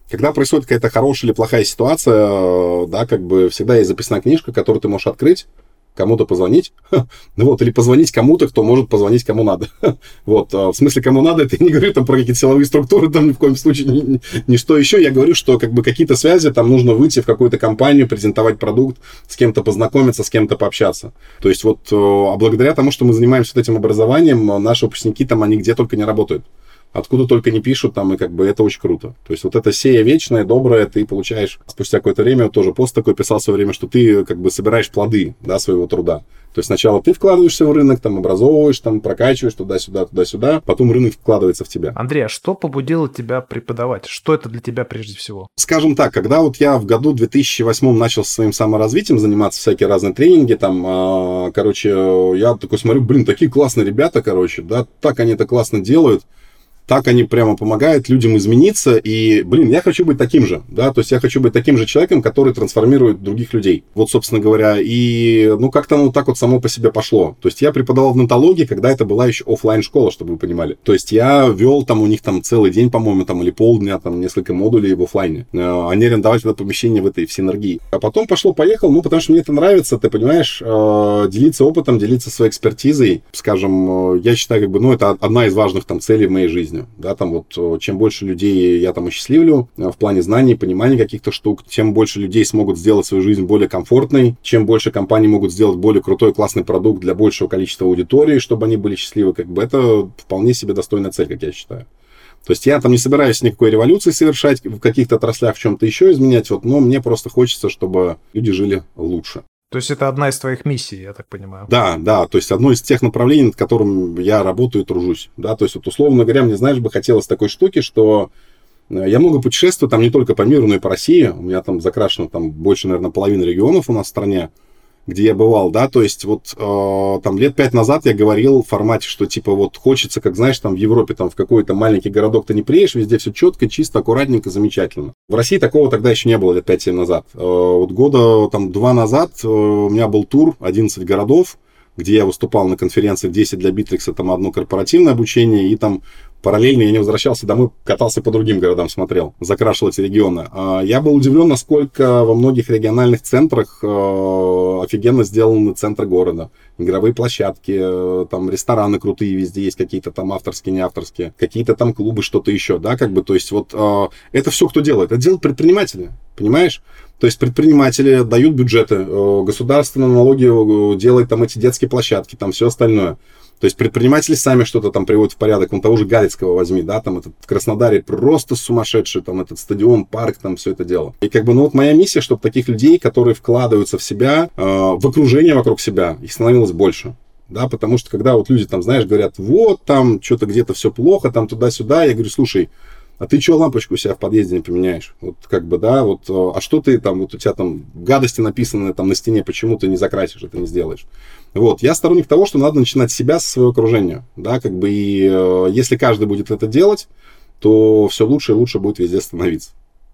когда происходит какая-то хорошая или плохая ситуация, да, как бы всегда есть записная книжка, которую ты можешь открыть, кому-то позвонить, ну вот, или позвонить кому-то, кто может позвонить кому надо. вот, а в смысле, кому надо, это не говорю там про какие-то силовые структуры, там ни в коем случае, ни, ни что еще, я говорю, что как бы какие-то связи, там нужно выйти в какую-то компанию, презентовать продукт, с кем-то познакомиться, с кем-то пообщаться. То есть вот, а благодаря тому, что мы занимаемся вот этим образованием, наши выпускники там, они где только не работают. Откуда только не пишут там, и как бы это очень круто. То есть вот это сея вечная, добрая, ты получаешь спустя какое-то время, вот тоже пост такой писал в свое время, что ты как бы собираешь плоды, да, своего труда. То есть сначала ты вкладываешься в рынок, там образовываешь, там прокачиваешь туда-сюда, туда-сюда, потом рынок вкладывается в тебя. Андрей, а что побудило тебя преподавать? Что это для тебя прежде всего? Скажем так, когда вот я в году 2008 начал своим саморазвитием заниматься, всякие разные тренинги, там, э, короче, я такой смотрю, блин, такие классные ребята, короче, да, так они это классно делают так они прямо помогают людям измениться, и, блин, я хочу быть таким же, да, то есть я хочу быть таким же человеком, который трансформирует других людей. Вот, собственно говоря, и, ну, как-то оно так вот само по себе пошло. То есть я преподавал в нотологии, когда это была еще офлайн школа чтобы вы понимали. То есть я вел там у них там целый день, по-моему, там, или полдня, там, несколько модулей в офлайне. Э, они арендовали это помещение в этой в синергии. А потом пошло-поехал, ну, потому что мне это нравится, ты понимаешь, э, делиться опытом, делиться своей экспертизой, скажем, э, я считаю, как бы, ну, это одна из важных там целей в моей жизни жизнью. Да, там вот э, чем больше людей я там осчастливлю э, в плане знаний, понимания каких-то штук, тем больше людей смогут сделать свою жизнь более комфортной, чем больше компаний могут сделать более крутой, классный продукт для большего количества аудитории, чтобы они были счастливы, как бы это вполне себе достойная цель, как я считаю. То есть я там не собираюсь никакой революции совершать в каких-то отраслях, в чем-то еще изменять, вот, но мне просто хочется, чтобы люди жили лучше. То есть это одна из твоих миссий, я так понимаю. Да, да, то есть одно из тех направлений, над которым я работаю и тружусь. Да, то есть вот условно говоря, мне, знаешь, бы хотелось такой штуки, что э, я много путешествую, там не только по миру, но и по России. У меня там закрашено там больше, наверное, половины регионов у нас в стране где я бывал, да, то есть вот э, там лет пять назад я говорил в формате, что типа вот хочется, как знаешь, там в Европе, там в какой-то маленький городок ты не приедешь, везде все четко, чисто, аккуратненько, замечательно. В России такого тогда еще не было лет пять-семь назад. Э, вот года там два назад э, у меня был тур 11 городов, где я выступал на конференции 10 для Битрикса, там одно корпоративное обучение, и там параллельно я не возвращался домой, катался по другим городам, смотрел, закрашивал эти регионы. А, я был удивлен, насколько во многих региональных центрах э, офигенно сделаны центры города. Игровые площадки, э, там рестораны крутые везде есть, какие-то там авторские, не авторские, какие-то там клубы, что-то еще, да, как бы, то есть вот э, это все кто делает? Это делают предприниматели, понимаешь? То есть предприниматели дают бюджеты, государственная налоги делает там эти детские площадки, там все остальное. То есть предприниматели сами что-то там приводят в порядок. Вон того же Галицкого возьми, да, там этот в Краснодаре просто сумасшедший, там этот стадион, парк, там все это дело. И как бы, ну вот моя миссия, чтобы таких людей, которые вкладываются в себя, э, в окружение вокруг себя, их становилось больше. Да, потому что когда вот люди там, знаешь, говорят, вот там что-то где-то все плохо, там туда-сюда, я говорю, слушай, а ты что лампочку у себя в подъезде не поменяешь? Вот как бы, да, вот, э, а что ты там, вот у тебя там гадости написаны там на стене, почему ты не закрасишь это, не сделаешь? Вот, я сторонник того, что надо начинать с себя, со своего окружения, да, как бы, и э, если каждый будет это делать, то все лучше и лучше будет везде становиться.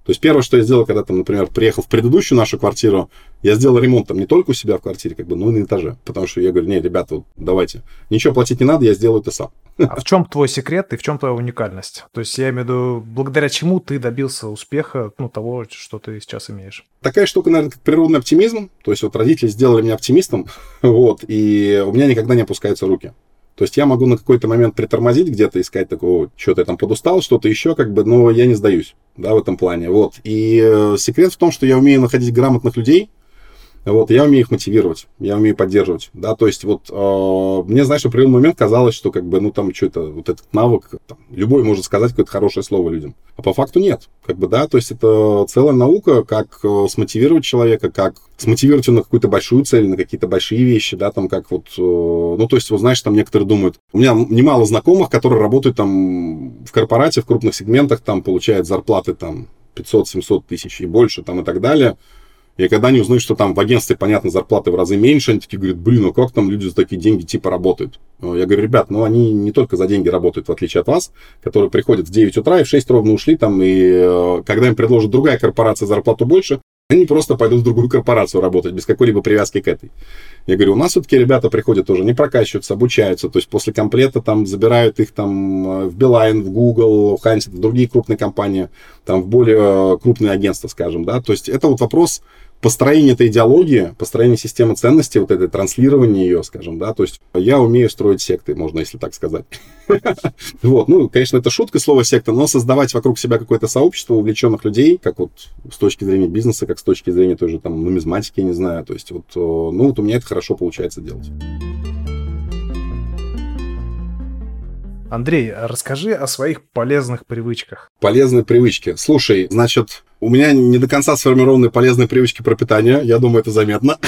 То есть первое, что я сделал, когда там, например, приехал в предыдущую нашу квартиру, я сделал ремонт там не только у себя в квартире, как бы, но и на этаже. Потому что я говорю, не, ребята, вот давайте, ничего платить не надо, я сделаю это сам. А в чем твой секрет и в чем твоя уникальность? То есть я имею в виду, благодаря чему ты добился успеха, ну, того, что ты сейчас имеешь? Такая штука, наверное, как природный оптимизм. То есть вот родители сделали меня оптимистом, вот, и у меня никогда не опускаются руки. То есть я могу на какой-то момент притормозить где-то, искать такого, что-то я там подустал, что-то еще, как бы, но я не сдаюсь, да, в этом плане. Вот. И э, секрет в том, что я умею находить грамотных людей, вот, я умею их мотивировать, я умею поддерживать, да, то есть вот э, мне, знаешь, в определенный момент казалось, что как бы, ну, там, что-то, вот этот навык, там, любой может сказать какое-то хорошее слово людям, а по факту нет, как бы, да, то есть это целая наука, как э, смотивировать человека, как смотивировать его на какую-то большую цель, на какие-то большие вещи, да, там, как вот, э, ну, то есть, вот, знаешь, там некоторые думают, у меня немало знакомых, которые работают там в корпорате, в крупных сегментах, там, получают зарплаты, там, 500-700 тысяч и больше, там, и так далее, и когда они узнают, что там в агентстве, понятно, зарплаты в разы меньше, они такие говорят, блин, ну как там люди за такие деньги типа работают? Я говорю, ребят, ну они не только за деньги работают, в отличие от вас, которые приходят в 9 утра и в 6 ровно ушли там, и э, когда им предложит другая корпорация зарплату больше, они просто пойдут в другую корпорацию работать, без какой-либо привязки к этой. Я говорю, у нас все-таки ребята приходят тоже, не прокачиваются, обучаются, то есть после комплета там забирают их там э, в Билайн, в Google, в Хансит, в другие крупные компании, там в более э, крупные агентства, скажем, да, то есть это вот вопрос построение этой идеологии, построение системы ценностей, вот это транслирование ее, скажем, да, то есть я умею строить секты, можно, если так сказать. Вот, ну, конечно, это шутка, слово секта, но создавать вокруг себя какое-то сообщество увлеченных людей, как вот с точки зрения бизнеса, как с точки зрения той же там нумизматики, я не знаю, то есть вот, ну, вот у меня это хорошо получается делать. Андрей, расскажи о своих полезных привычках. Полезные привычки. Слушай, значит, у меня не до конца сформированы полезные привычки про питание. Я думаю, это заметно.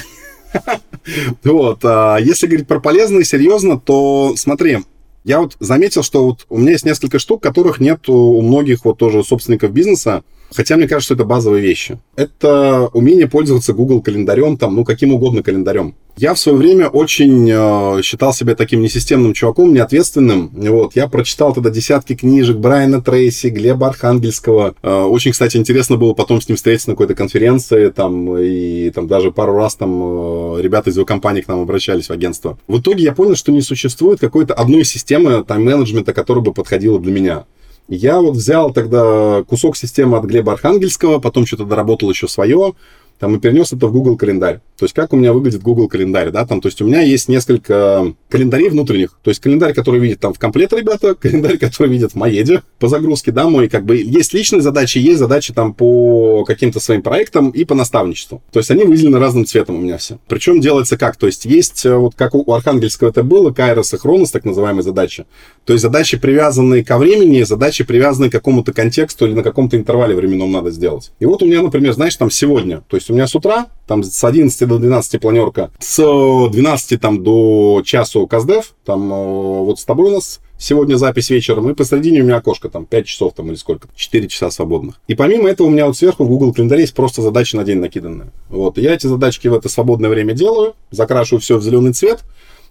Вот. А если говорить про полезные, серьезно, то смотри, я вот заметил, что вот у меня есть несколько штук, которых нет у многих вот тоже собственников бизнеса. Хотя мне кажется, что это базовые вещи. Это умение пользоваться Google календарем, там, ну, каким угодно календарем. Я в свое время очень э, считал себя таким несистемным чуваком, неответственным. Вот, я прочитал тогда десятки книжек Брайана Трейси, Глеба Архангельского. Э, очень, кстати, интересно было потом с ним встретиться на какой-то конференции, там, и там даже пару раз там э, ребята из его компании к нам обращались в агентство. В итоге я понял, что не существует какой-то одной системы тайм-менеджмента, которая бы подходила для меня. Я вот взял тогда кусок системы от Глеба Архангельского, потом что-то доработал еще свое, там и перенес это в Google календарь. То есть как у меня выглядит Google календарь, да, там, то есть у меня есть несколько календарей внутренних, то есть календарь, который видит там в комплект ребята, календарь, который видят в Маеде по загрузке, да, мой, как бы, есть личные задачи, есть задачи там по каким-то своим проектам и по наставничеству. То есть они выделены разным цветом у меня все. Причем делается как, то есть есть, э, вот как у Архангельского это было, Кайрос и Хронос, так называемые задачи. То есть задачи, привязанные ко времени, задачи, привязанные к какому-то контексту или на каком-то интервале временном надо сделать. И вот у меня, например, знаешь, там сегодня, то есть у меня с утра, там с 11 до 12 планерка, с 12 там до часу КАЗДЕВ, там э, вот с тобой у нас сегодня запись вечером, и посередине у меня окошко, там, 5 часов там или сколько, 4 часа свободных. И помимо этого у меня вот сверху в Google календаре есть просто задачи на день накиданные. Вот, и я эти задачки в это свободное время делаю, закрашиваю все в зеленый цвет,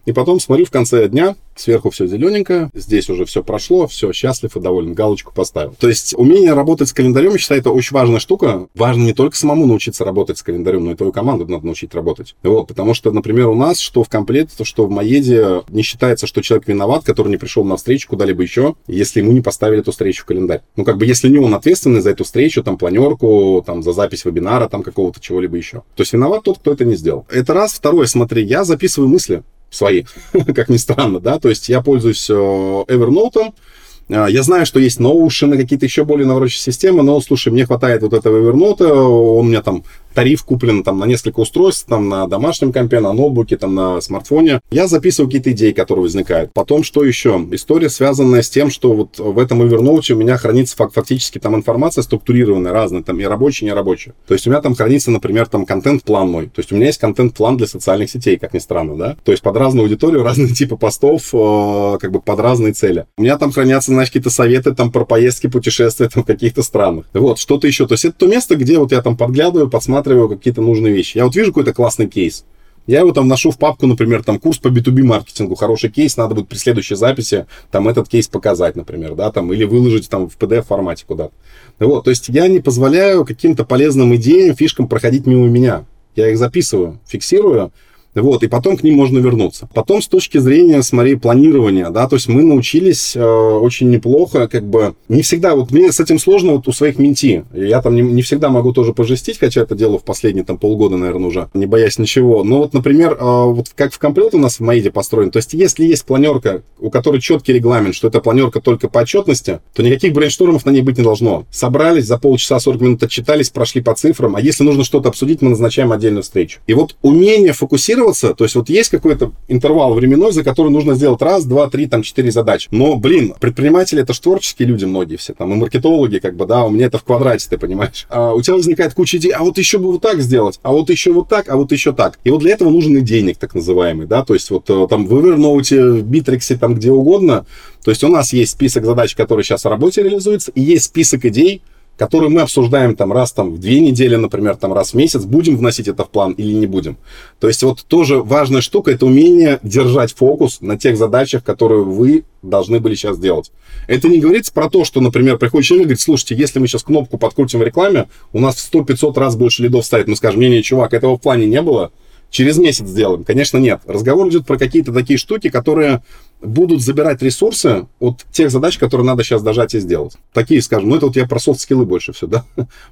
и потом смотрю в конце дня, сверху все зелененькое, здесь уже все прошло, все, счастлив и доволен, галочку поставил. То есть умение работать с календарем, я считаю, это очень важная штука. Важно не только самому научиться работать с календарем, но и твою команду надо научить работать. Вот, потому что, например, у нас, что в комплекте, что в Маеде, не считается, что человек виноват, который не пришел на встречу куда-либо еще, если ему не поставили эту встречу в календарь. Ну, как бы, если не он ответственный за эту встречу, там, планерку, там, за запись вебинара, там, какого-то чего-либо еще. То есть виноват тот, кто это не сделал. Это раз. Второе, смотри, я записываю мысли свои, как ни странно, да, то есть я пользуюсь э, Evernote, э, я знаю, что есть Notion, какие-то еще более навороченные системы, но, слушай, мне хватает вот этого Evernote, он у меня там тариф куплен там на несколько устройств, там на домашнем компе, на ноутбуке, там на смартфоне. Я записываю какие-то идеи, которые возникают. Потом, что еще? История, связанная с тем, что вот в этом Evernote у меня хранится фактически там информация структурированная, разная, там и рабочая, и нерабочая. То есть у меня там хранится, например, там контент-план мой. То есть у меня есть контент-план для социальных сетей, как ни странно, да? То есть под разную аудиторию, разные типы постов, э, как бы под разные цели. У меня там хранятся, знаешь, какие-то советы там про поездки, путешествия там в каких-то странах. Вот, что-то еще. То есть это то место, где вот я там подглядываю, подсматриваю рассматриваю какие-то нужные вещи. Я вот вижу какой-то классный кейс. Я его там ношу в папку, например, там курс по B2B маркетингу, хороший кейс, надо будет при следующей записи там этот кейс показать, например, да, там, или выложить там в PDF формате куда-то. Вот, то есть я не позволяю каким-то полезным идеям, фишкам проходить мимо меня. Я их записываю, фиксирую, вот, и потом к ним можно вернуться. Потом с точки зрения, смотри, планирования, да, то есть мы научились э, очень неплохо, как бы, не всегда, вот мне с этим сложно вот у своих менти. Я там не, не всегда могу тоже пожестить, хотя это дело в последние там полгода, наверное, уже, не боясь ничего. Но вот, например, э, вот как в комплект у нас в Маиде построен, то есть если есть планерка, у которой четкий регламент, что это планерка только по отчетности, то никаких брейнштормов на ней быть не должно. Собрались, за полчаса 40 минут отчитались, прошли по цифрам, а если нужно что-то обсудить, мы назначаем отдельную встречу. И вот умение фокусироваться фокусироваться, то есть вот есть какой-то интервал временной, за который нужно сделать раз, два, три, там, четыре задачи. Но, блин, предприниматели это же творческие люди многие все, там, и маркетологи, как бы, да, у меня это в квадрате, ты понимаешь. А у тебя возникает куча идей, а вот еще бы вот так сделать, а вот еще вот так, а вот еще так. И вот для этого нужен и денег, так называемый, да, то есть вот э, там в Evernote, в Bittrex, там где угодно, то есть у нас есть список задач, которые сейчас в работе реализуются, и есть список идей, которые мы обсуждаем там раз там в две недели, например, там раз в месяц, будем вносить это в план или не будем. То есть вот тоже важная штука, это умение держать фокус на тех задачах, которые вы должны были сейчас делать. Это не говорится про то, что, например, приходит человек и говорит, слушайте, если мы сейчас кнопку подкрутим в рекламе, у нас в 100-500 раз больше лидов ставит. Мы скажем, не-не, чувак, этого в плане не было, через месяц сделаем. Конечно, нет. Разговор идет про какие-то такие штуки, которые будут забирать ресурсы от тех задач, которые надо сейчас дожать и сделать. Такие, скажем, ну это вот я про софт-скиллы больше все, да,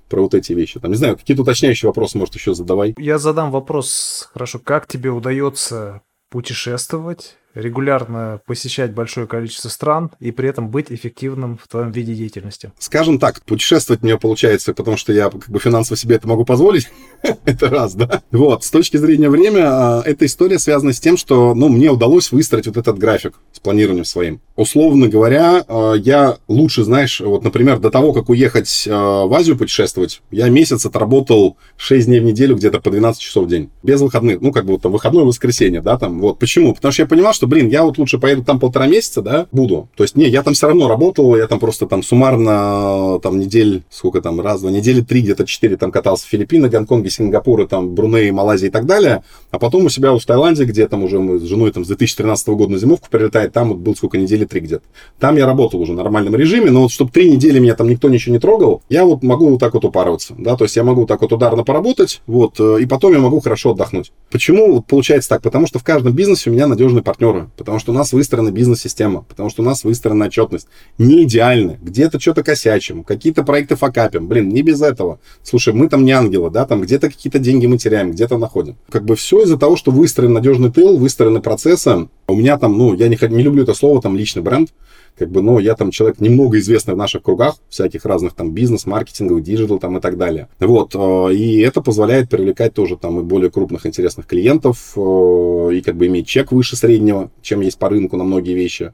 про вот эти вещи. Там, не знаю, какие-то уточняющие вопросы, может, еще задавай. Я задам вопрос, хорошо, как тебе удается путешествовать, регулярно посещать большое количество стран и при этом быть эффективным в твоем виде деятельности? Скажем так, путешествовать мне получается, потому что я как бы финансово себе это могу позволить. это раз, да? Вот, с точки зрения времени, а, эта история связана с тем, что, ну, мне удалось выстроить вот этот график с планированием своим. Условно говоря, а, я лучше, знаешь, вот, например, до того, как уехать а, в Азию путешествовать, я месяц отработал 6 дней в неделю где-то по 12 часов в день. Без выходных. Ну, как бы вот там выходное воскресенье, да, там. Вот. Почему? Потому что я понимал, что, блин, я вот лучше поеду там полтора месяца, да, буду. То есть, не, я там все равно работал, я там просто там суммарно там недель, сколько там, раз, два, недели три, где-то четыре там катался в Филиппины, Гонконге, Сингапуре, там, Бруней, Малайзия и так далее. А потом у себя в Таиланде, где там уже мы с женой там с 2013 года на зимовку прилетает, там вот был сколько, недели три где-то. Там я работал уже в нормальном режиме, но вот чтобы три недели меня там никто ничего не трогал, я вот могу вот так вот упарываться, да, то есть я могу вот так вот ударно поработать, вот, э, и потом я могу хорошо отдохнуть. Почему вот получается так? Потому что в каждом бизнесе у меня надежные партнеры, потому что у нас выстроена бизнес-система, потому что у нас выстроена отчетность. Не идеально, где-то что-то косячим, какие-то проекты факапим, блин, не без этого. Слушай, мы там не ангелы, да, там где-то какие-то деньги мы теряем, где-то находим. Как бы все из-за того, что выстроен надежный тыл, выстроены процессы. У меня там, ну, я не, не люблю это слово, там, личный бренд, как бы, ну, я там человек немного известный в наших кругах, всяких разных там бизнес, маркетинговых, digital там и так далее. Вот, э, и это позволяет привлекать тоже там и более крупных интересных клиентов, э, и как бы иметь чек выше среднего, чем есть по рынку на многие вещи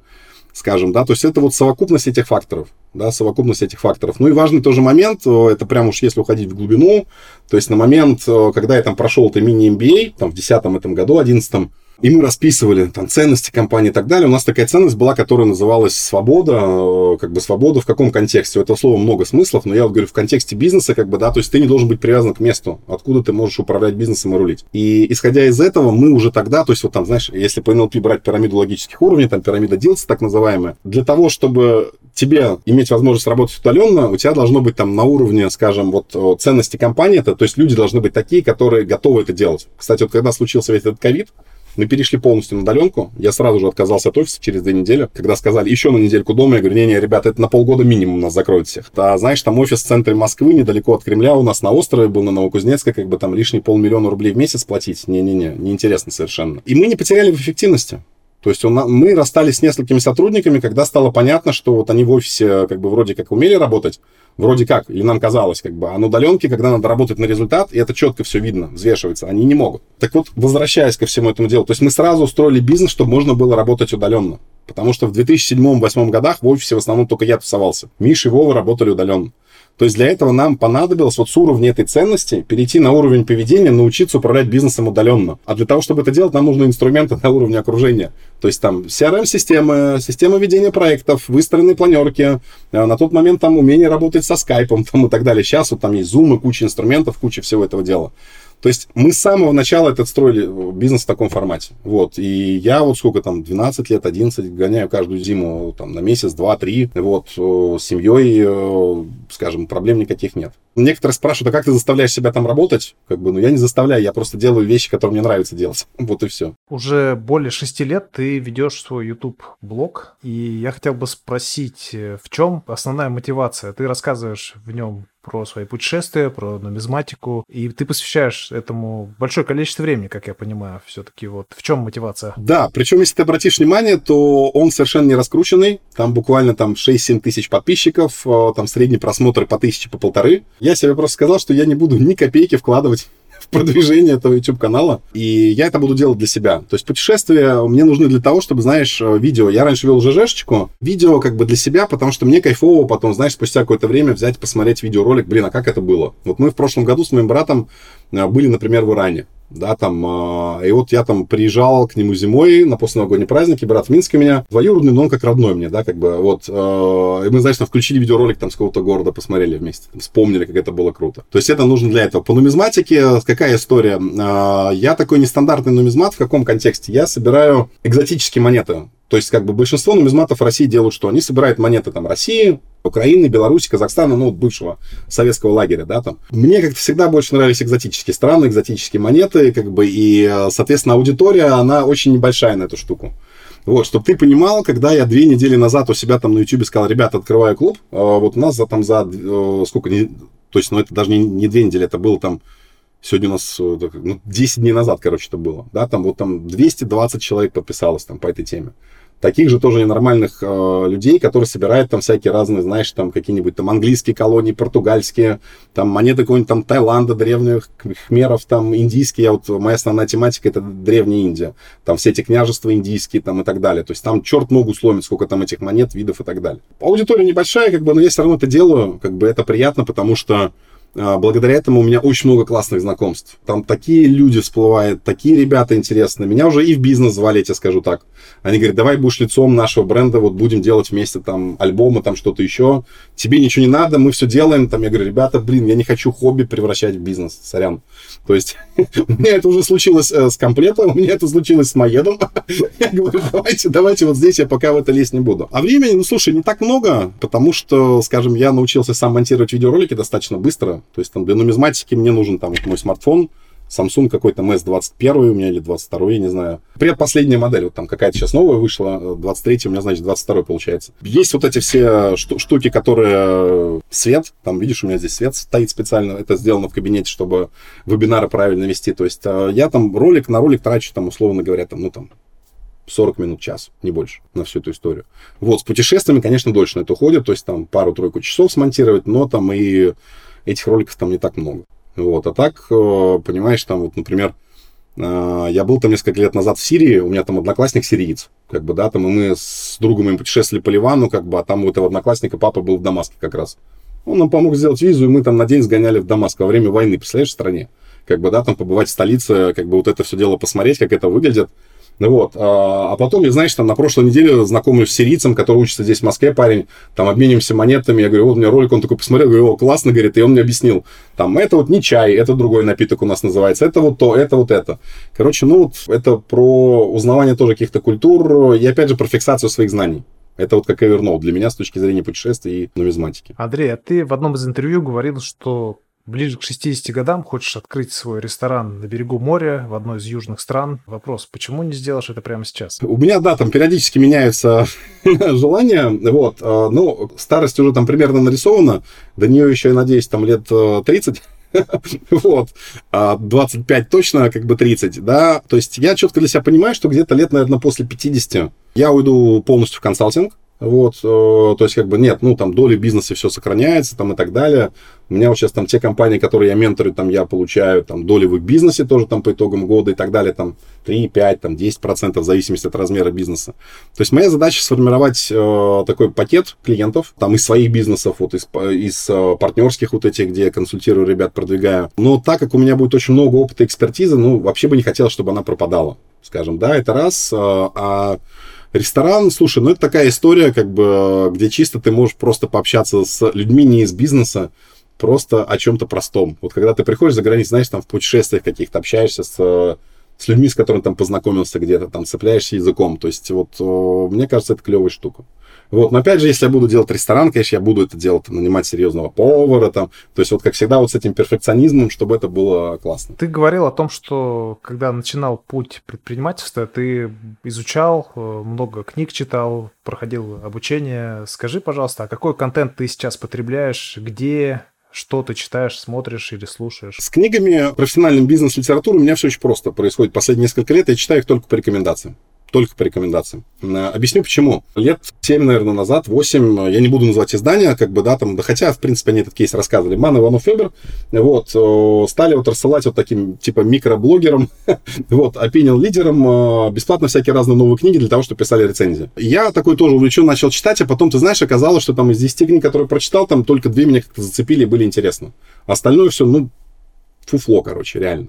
скажем, да, то есть это вот совокупность этих факторов, да, совокупность этих факторов. Ну и важный тоже момент, э, это прям уж если уходить в глубину, то есть на момент, когда я там прошел это мини-MBA, там в 10 этом году, 11 и мы расписывали там ценности компании и так далее. У нас такая ценность была, которая называлась свобода. Э, как бы свобода в каком контексте? У этого слова много смыслов, но я вот говорю в контексте бизнеса, как бы, да, то есть ты не должен быть привязан к месту, откуда ты можешь управлять бизнесом и рулить. И исходя из этого, мы уже тогда, то есть вот там, знаешь, если по NLP брать пирамиду логических уровней, там пирамида Дилса так называемая, для того, чтобы тебе иметь возможность работать удаленно, у тебя должно быть там на уровне, скажем, вот ценности компании, это, то есть люди должны быть такие, которые готовы это делать. Кстати, вот когда случился весь этот ковид, мы перешли полностью на удаленку. Я сразу же отказался от офиса через две недели. Когда сказали еще на недельку дома, я говорю, не-не, ребята, это на полгода минимум нас закроют всех. А знаешь, там офис в центре Москвы, недалеко от Кремля, у нас на острове был на Новокузнецкой, как бы там лишний полмиллиона рублей в месяц платить. Не-не-не, неинтересно совершенно. И мы не потеряли в эффективности. То есть он, мы расстались с несколькими сотрудниками, когда стало понятно, что вот они в офисе как бы вроде как умели работать, вроде как, или нам казалось, как бы, а на удаленке, когда надо работать на результат, и это четко все видно, взвешивается, они не могут. Так вот, возвращаясь ко всему этому делу, то есть мы сразу устроили бизнес, чтобы можно было работать удаленно. Потому что в 2007-2008 годах в офисе в основном только я тусовался. Миша и Вова работали удаленно. То есть для этого нам понадобилось вот с уровня этой ценности перейти на уровень поведения, научиться управлять бизнесом удаленно. А для того, чтобы это делать, нам нужны инструменты на уровне окружения. То есть там CRM-системы, система ведения проектов, выстроенные планерки, э, на тот момент там умение работать со скайпом там, и так далее. Сейчас вот там есть и куча инструментов, куча всего этого дела. То есть мы с самого начала этот строили э, бизнес в таком формате. Вот. И я вот сколько там, 12 лет, 11, гоняю каждую зиму там на месяц, два, три. Вот. С семьей, э, скажем, проблем никаких нет. Некоторые спрашивают, а как ты заставляешь себя там работать? Как бы, ну, я не заставляю, я просто делаю вещи, которые мне нравится делать. Вот и все. Уже более шести лет ты ведешь свой YouTube-блог, и я хотел бы спросить, э, в чем основная мотивация? Ты рассказываешь в нем про свои путешествия, про нумизматику, и ты посвящаешь этому большое количество времени, как я понимаю, все-таки вот в чем мотивация? Да, причем если ты обратишь внимание, то он совершенно не раскрученный, там буквально там 6-7 тысяч подписчиков, э, там средний просмотр по тысяче, по полторы. Я себе просто сказал, что я не буду ни копейки вкладывать продвижение этого YouTube-канала. И я это буду делать для себя. То есть путешествия мне нужны для того, чтобы, знаешь, видео... Я раньше вел ЖЖшечку. Видео как бы для себя, потому что мне кайфово потом, знаешь, спустя какое-то время взять, посмотреть видеоролик. Блин, а как это было? Вот мы в прошлом году с моим братом э, были, например, в Иране да, там, э, и вот я там приезжал к нему зимой на постновогодние праздники, брат в Минске меня, двоюродный, но он как родной мне, да, как бы, вот, э, и мы, значит, включили видеоролик там с какого-то города, посмотрели вместе, вспомнили, как это было круто. То есть это нужно для этого. По нумизматике какая история? Э, я такой нестандартный нумизмат, в каком контексте? Я собираю экзотические монеты, то есть, как бы большинство нумизматов России делают что? Они собирают монеты там России, Украины, Беларуси, Казахстана, ну, бывшего советского лагеря, да, там. Мне как-то всегда больше нравились экзотические страны, экзотические монеты, как бы, и, соответственно, аудитория, она очень небольшая на эту штуку. Вот, чтобы ты понимал, когда я две недели назад у себя там на YouTube сказал, ребята, открываю клуб, а вот у нас за, там за, э, сколько, то есть, ну, это даже не, не две недели, это было там Сегодня у нас э, ну, 10 дней назад, короче, это было. Да, там вот там 220 человек подписалось там по этой теме таких же тоже ненормальных э, людей, которые собирают там всякие разные, знаешь, там какие-нибудь там английские колонии, португальские, там монеты какого-нибудь там Таиланда, древних хмеров, там индийские. Я вот, моя основная тематика это древняя Индия. Там все эти княжества индийские там и так далее. То есть там черт ногу сломит, сколько там этих монет, видов и так далее. Аудитория небольшая, как бы, но я все равно это делаю, как бы это приятно, потому что благодаря этому у меня очень много классных знакомств. Там такие люди всплывают, такие ребята интересные. Меня уже и в бизнес звали, я тебе скажу так. Они говорят, давай будешь лицом нашего бренда, вот будем делать вместе там альбомы, там что-то еще. Тебе ничего не надо, мы все делаем. Там я говорю, ребята, блин, я не хочу хобби превращать в бизнес, сорян. То есть у меня это уже случилось э, с комплектом, у меня это случилось с Маедом. Я говорю, давайте, давайте вот здесь я пока в это лезть не буду. А времени, ну слушай, не так много, потому что, скажем, я научился сам монтировать видеоролики достаточно быстро. То есть там для нумизматики мне нужен там мой смартфон, Samsung какой-то MS21 у меня или 22, я не знаю. Предпоследняя модель, вот там какая-то сейчас новая вышла, 23 у меня, значит, 22 получается. Есть вот эти все штуки, которые свет, там, видишь, у меня здесь свет стоит специально, это сделано в кабинете, чтобы вебинары правильно вести. То есть э, я там ролик на ролик трачу, там, условно говоря, там, ну, там, 40 минут, час, не больше, на всю эту историю. Вот, с путешествиями, конечно, дольше на это уходит, то есть там пару-тройку часов смонтировать, но там и этих роликов там не так много. Вот, а так, э, понимаешь, там вот, например, э, я был там несколько лет назад в Сирии, у меня там одноклассник сириец, как бы, да, там, и мы с другом моим путешествовали по Ливану, как бы, а там у этого одноклассника папа был в Дамаске как раз. Он нам помог сделать визу, и мы там на день сгоняли в Дамаск во время войны, представляешь, в стране. Как бы, да, там побывать в столице, как бы вот это все дело посмотреть, как это выглядит. Вот. А, а потом, я, знаешь, там на прошлой неделе знакомлюсь с сирийцем, который учится здесь в Москве, парень, там обменимся монетами, я говорю, вот у меня ролик, он такой посмотрел, говорю, о, классно, говорит, и он мне объяснил, там, это вот не чай, это другой напиток у нас называется, это вот то, это вот это. Короче, ну, вот это про узнавание тоже каких-то культур и, опять же, про фиксацию своих знаний. Это вот как Evernote для меня с точки зрения путешествий и нумизматики. Андрей, а ты в одном из интервью говорил, что ближе к 60 годам хочешь открыть свой ресторан на берегу моря в одной из южных стран. Вопрос, почему не сделаешь это прямо сейчас? У меня, да, там периодически меняются желания. Вот, а, ну, старость уже там примерно нарисована. До нее еще, я надеюсь, там лет 30. вот, 25 а точно, как бы 30, да, то есть я четко для себя понимаю, что где-то лет, наверное, после 50 я уйду полностью в консалтинг, вот, э, то есть, как бы, нет, ну, там, доли бизнеса все сохраняется, там, и так далее. У меня вот сейчас там те компании, которые я менторю, там, я получаю, там, доли в их бизнесе тоже, там, по итогам года и так далее, там, 3, 5, там, 10 процентов, в зависимости от размера бизнеса. То есть, моя задача сформировать э, такой пакет клиентов, там, из своих бизнесов, вот, из, из э, партнерских вот этих, где я консультирую ребят, продвигаю. Но так как у меня будет очень много опыта и экспертизы, ну, вообще бы не хотелось, чтобы она пропадала, скажем, да, это раз, э, а Ресторан, слушай, ну это такая история, как бы, где чисто ты можешь просто пообщаться с людьми не из бизнеса, просто о чем-то простом. Вот когда ты приходишь за границу, знаешь, там в путешествиях каких-то общаешься с, с людьми, с которыми там познакомился где-то, там цепляешься языком. То есть вот мне кажется, это клевая штука. Вот, но опять же, если я буду делать ресторан, конечно, я буду это делать, нанимать серьезного повара, там, то есть вот как всегда вот с этим перфекционизмом, чтобы это было классно. Ты говорил о том, что когда начинал путь предпринимательства, ты изучал, э, много книг читал, проходил обучение. Скажи, пожалуйста, а какой контент ты сейчас потребляешь, где, что ты читаешь, смотришь или слушаешь? С книгами, профессиональным бизнес-литературой у меня все очень просто происходит. Последние несколько лет я читаю их только по рекомендациям только по рекомендациям. Э, объясню почему. Лет 7, наверное, назад, 8, я не буду называть издания, как бы, да, там, да хотя, в принципе, они этот кейс рассказывали. Ман Иванов Фебер, вот, стали вот рассылать вот таким, типа, микроблогерам, вот, opinion лидерам э, бесплатно всякие разные новые книги для того, чтобы писали рецензии. Я такой тоже увлечен начал читать, а потом, ты знаешь, оказалось, что там из 10 книг, которые прочитал, там только две меня как-то зацепили и были интересны. Остальное все, ну, фуфло, короче, реально.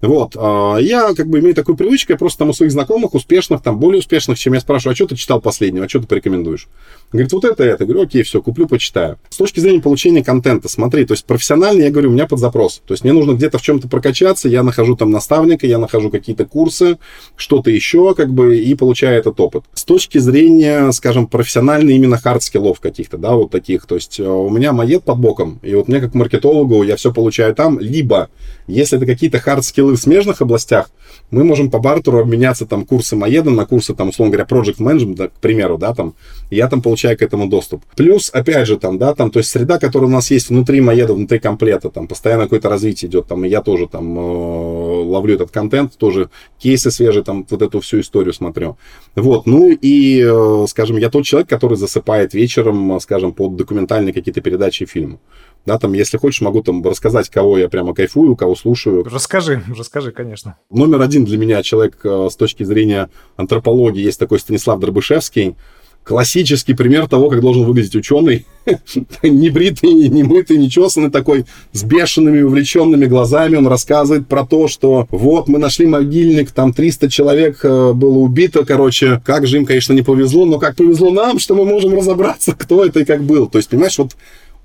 Вот. А, я как бы имею такую привычку, я просто там у своих знакомых, успешных, там более успешных, чем я спрашиваю, а что ты читал последнего, а что ты порекомендуешь? Говорит, вот это, это. Говорю, окей, все, куплю, почитаю. С точки зрения получения контента, смотри, то есть профессионально, я говорю, у меня под запрос. То есть мне нужно где-то в чем-то прокачаться, я нахожу там наставника, я нахожу какие-то курсы, что-то еще, как бы, и получаю этот опыт. С точки зрения, скажем, профессионально именно хард-скиллов каких-то, да, вот таких. То есть э, у меня MAED под боком, и вот мне как маркетологу я все получаю там, либо, если это какие-то хард-скиллы, скиллы в смежных областях, мы можем по бартеру обменяться там курсы Маеда на курсы, там, условно говоря, Project Management, к примеру, да, там, я там получаю к этому доступ. Плюс, опять же, там, да, там, то есть среда, которая у нас есть внутри Маеда, внутри комплета, там, постоянно какое-то развитие идет, там, и я тоже там э, ловлю этот контент, тоже кейсы свежие, там, вот эту всю историю смотрю. Вот, ну и, э, скажем, я тот человек, который засыпает вечером, скажем, под документальные какие-то передачи и фильмы. Да, там, если хочешь, могу там рассказать, кого я прямо кайфую, кого слушаю. Расскажи, расскажи, конечно. Номер один для меня человек э, с точки зрения антропологии есть такой Станислав Дробышевский. Классический пример того, как должен выглядеть ученый. не бритый, не мытый, не чесанный такой, с бешеными увлеченными глазами. Он рассказывает про то, что вот мы нашли могильник, там 300 человек э, было убито, короче. Как же им, конечно, не повезло, но как повезло нам, что мы можем разобраться, кто это и как был. То есть, понимаешь, вот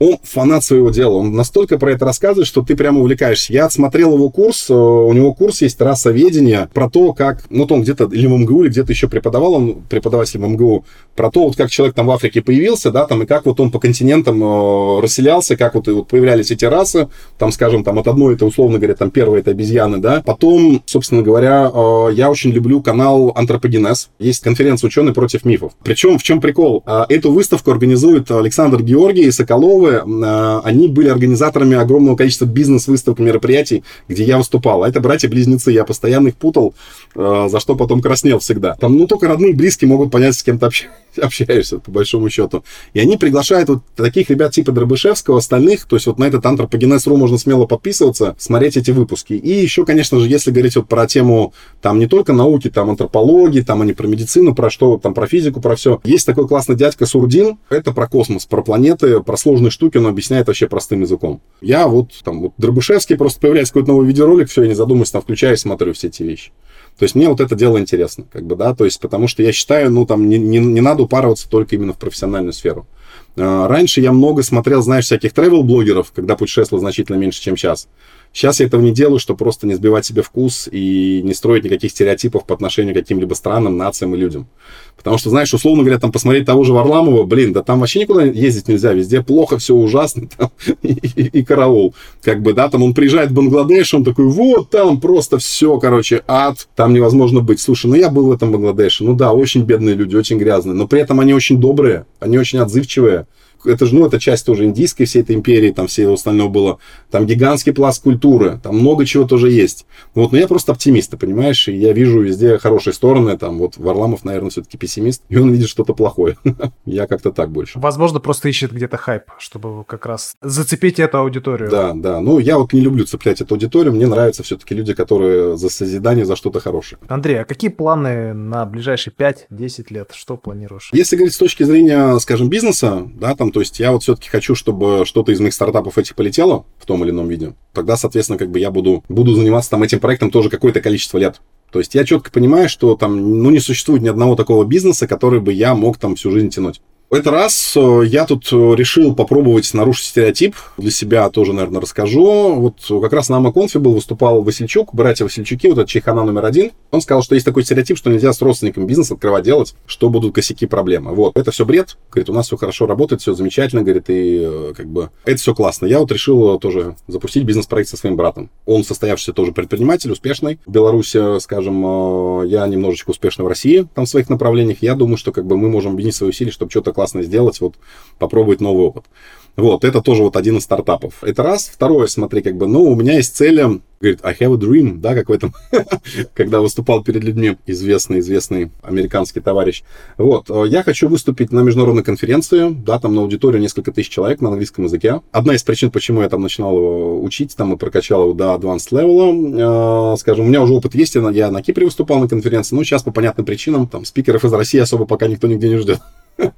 он фанат своего дела. Он настолько про это рассказывает, что ты прямо увлекаешься. Я отсмотрел его курс. Э, у него курс есть расоведение про то, как... Ну, вот он где-то или в МГУ, или где-то еще преподавал, он преподаватель в МГУ, про то, вот как человек там в Африке появился, да, там, и как вот он по континентам э, расселялся, как вот, и вот появлялись эти расы, там, скажем, там, от одной это, условно говоря, там, первая это обезьяны, да. Потом, собственно говоря, э, я очень люблю канал Антропогенез. Есть конференция «Ученые против мифов». Причем, в чем прикол? Эту выставку организует Александр Георгий и Соколовы, Э, они были организаторами огромного количества бизнес-выставок, мероприятий, где я выступал. А это братья-близнецы, я постоянно их путал, э, за что потом краснел всегда. Там, ну, только родные, близкие могут понять, с кем ты общаешься, по большому счету. И они приглашают вот таких ребят типа Дробышевского, остальных, то есть вот на этот антропогенез.ру можно смело подписываться, смотреть эти выпуски. И еще, конечно же, если говорить вот про тему там не только науки, там антропологии, там они про медицину, про что, там про физику, про все. Есть такой классный дядька Сурдин, это про космос, про планеты, про сложные штуки, он объясняет вообще простым языком. Я вот там вот Дробышевский, просто появляется какой-то новый видеоролик, все, я не задумываюсь, там включаю и смотрю все эти вещи. То есть мне вот это дело интересно, как бы, да, то есть потому что я считаю, ну, там, не, не, не надо упарываться только именно в профессиональную сферу. А, раньше я много смотрел, знаешь, всяких travel-блогеров, когда путешествовал значительно меньше, чем сейчас. Сейчас я этого не делаю, чтобы просто не сбивать себе вкус и не строить никаких стереотипов по отношению к каким-либо странам, нациям и людям. Потому что, знаешь, условно говоря, там посмотреть того же Варламова, блин, да там вообще никуда ездить нельзя, везде плохо, все ужасно, там, и, и, и караул. Как бы, да, там он приезжает в Бангладеш, он такой, вот там просто все, короче, ад, там невозможно быть. Слушай, ну я был в этом Бангладеше, ну да, очень бедные люди, очень грязные, но при этом они очень добрые, они очень отзывчивые, это же, ну, это часть тоже индийской всей этой империи, там все остальное было. Там гигантский пласт культуры, там много чего тоже есть. Вот, но я просто оптимист, ты понимаешь, и я вижу везде хорошие стороны, там вот Варламов, наверное, все-таки пессимист, и он видит что-то плохое. я как-то так больше. Возможно, просто ищет где-то хайп, чтобы как раз зацепить эту аудиторию. Да, да. Ну, я вот не люблю цеплять эту аудиторию, мне нравятся все-таки люди, которые за созидание, за что-то хорошее. Андрей, а какие планы на ближайшие 5-10 лет? Что планируешь? Если говорить с точки зрения, скажем, бизнеса, да, там то есть я вот все-таки хочу, чтобы что-то из моих стартапов этих полетело в том или ином виде. Тогда, соответственно, как бы я буду, буду заниматься там этим проектом тоже какое-то количество лет. То есть я четко понимаю, что там, ну, не существует ни одного такого бизнеса, который бы я мог там всю жизнь тянуть. В этот раз э, я тут э, решил попробовать нарушить стереотип. Для себя тоже, наверное, расскажу. Вот как раз на Амаконфе был, выступал Васильчук, братья Васильчуки, вот этот чайхана номер один. Он сказал, что есть такой стереотип, что нельзя с родственником бизнес открывать делать, что будут косяки проблемы. Вот, это все бред. Говорит, у нас все хорошо работает, все замечательно, говорит, и э, как бы это все классно. Я вот решил тоже запустить бизнес-проект со своим братом. Он состоявшийся тоже предприниматель, успешный. В Беларуси, скажем, я немножечко успешный в России, там в своих направлениях. Я думаю, что как бы мы можем объединить свои усилия, чтобы что-то классно сделать, вот попробовать новый опыт. Вот, это тоже вот один из стартапов. Это раз. Второе, смотри, как бы, ну, у меня есть цели, говорит, I have a dream, да, как в этом, когда выступал перед людьми известный, известный американский товарищ. Вот, э, я хочу выступить на международной конференции, да, там на аудиторию несколько тысяч человек на английском языке. Одна из причин, почему я там начинал учить, там и прокачал его до advanced level, э, скажем, у меня уже опыт есть, я на Кипре выступал на конференции, но сейчас по понятным причинам, там, спикеров из России особо пока никто нигде не ждет.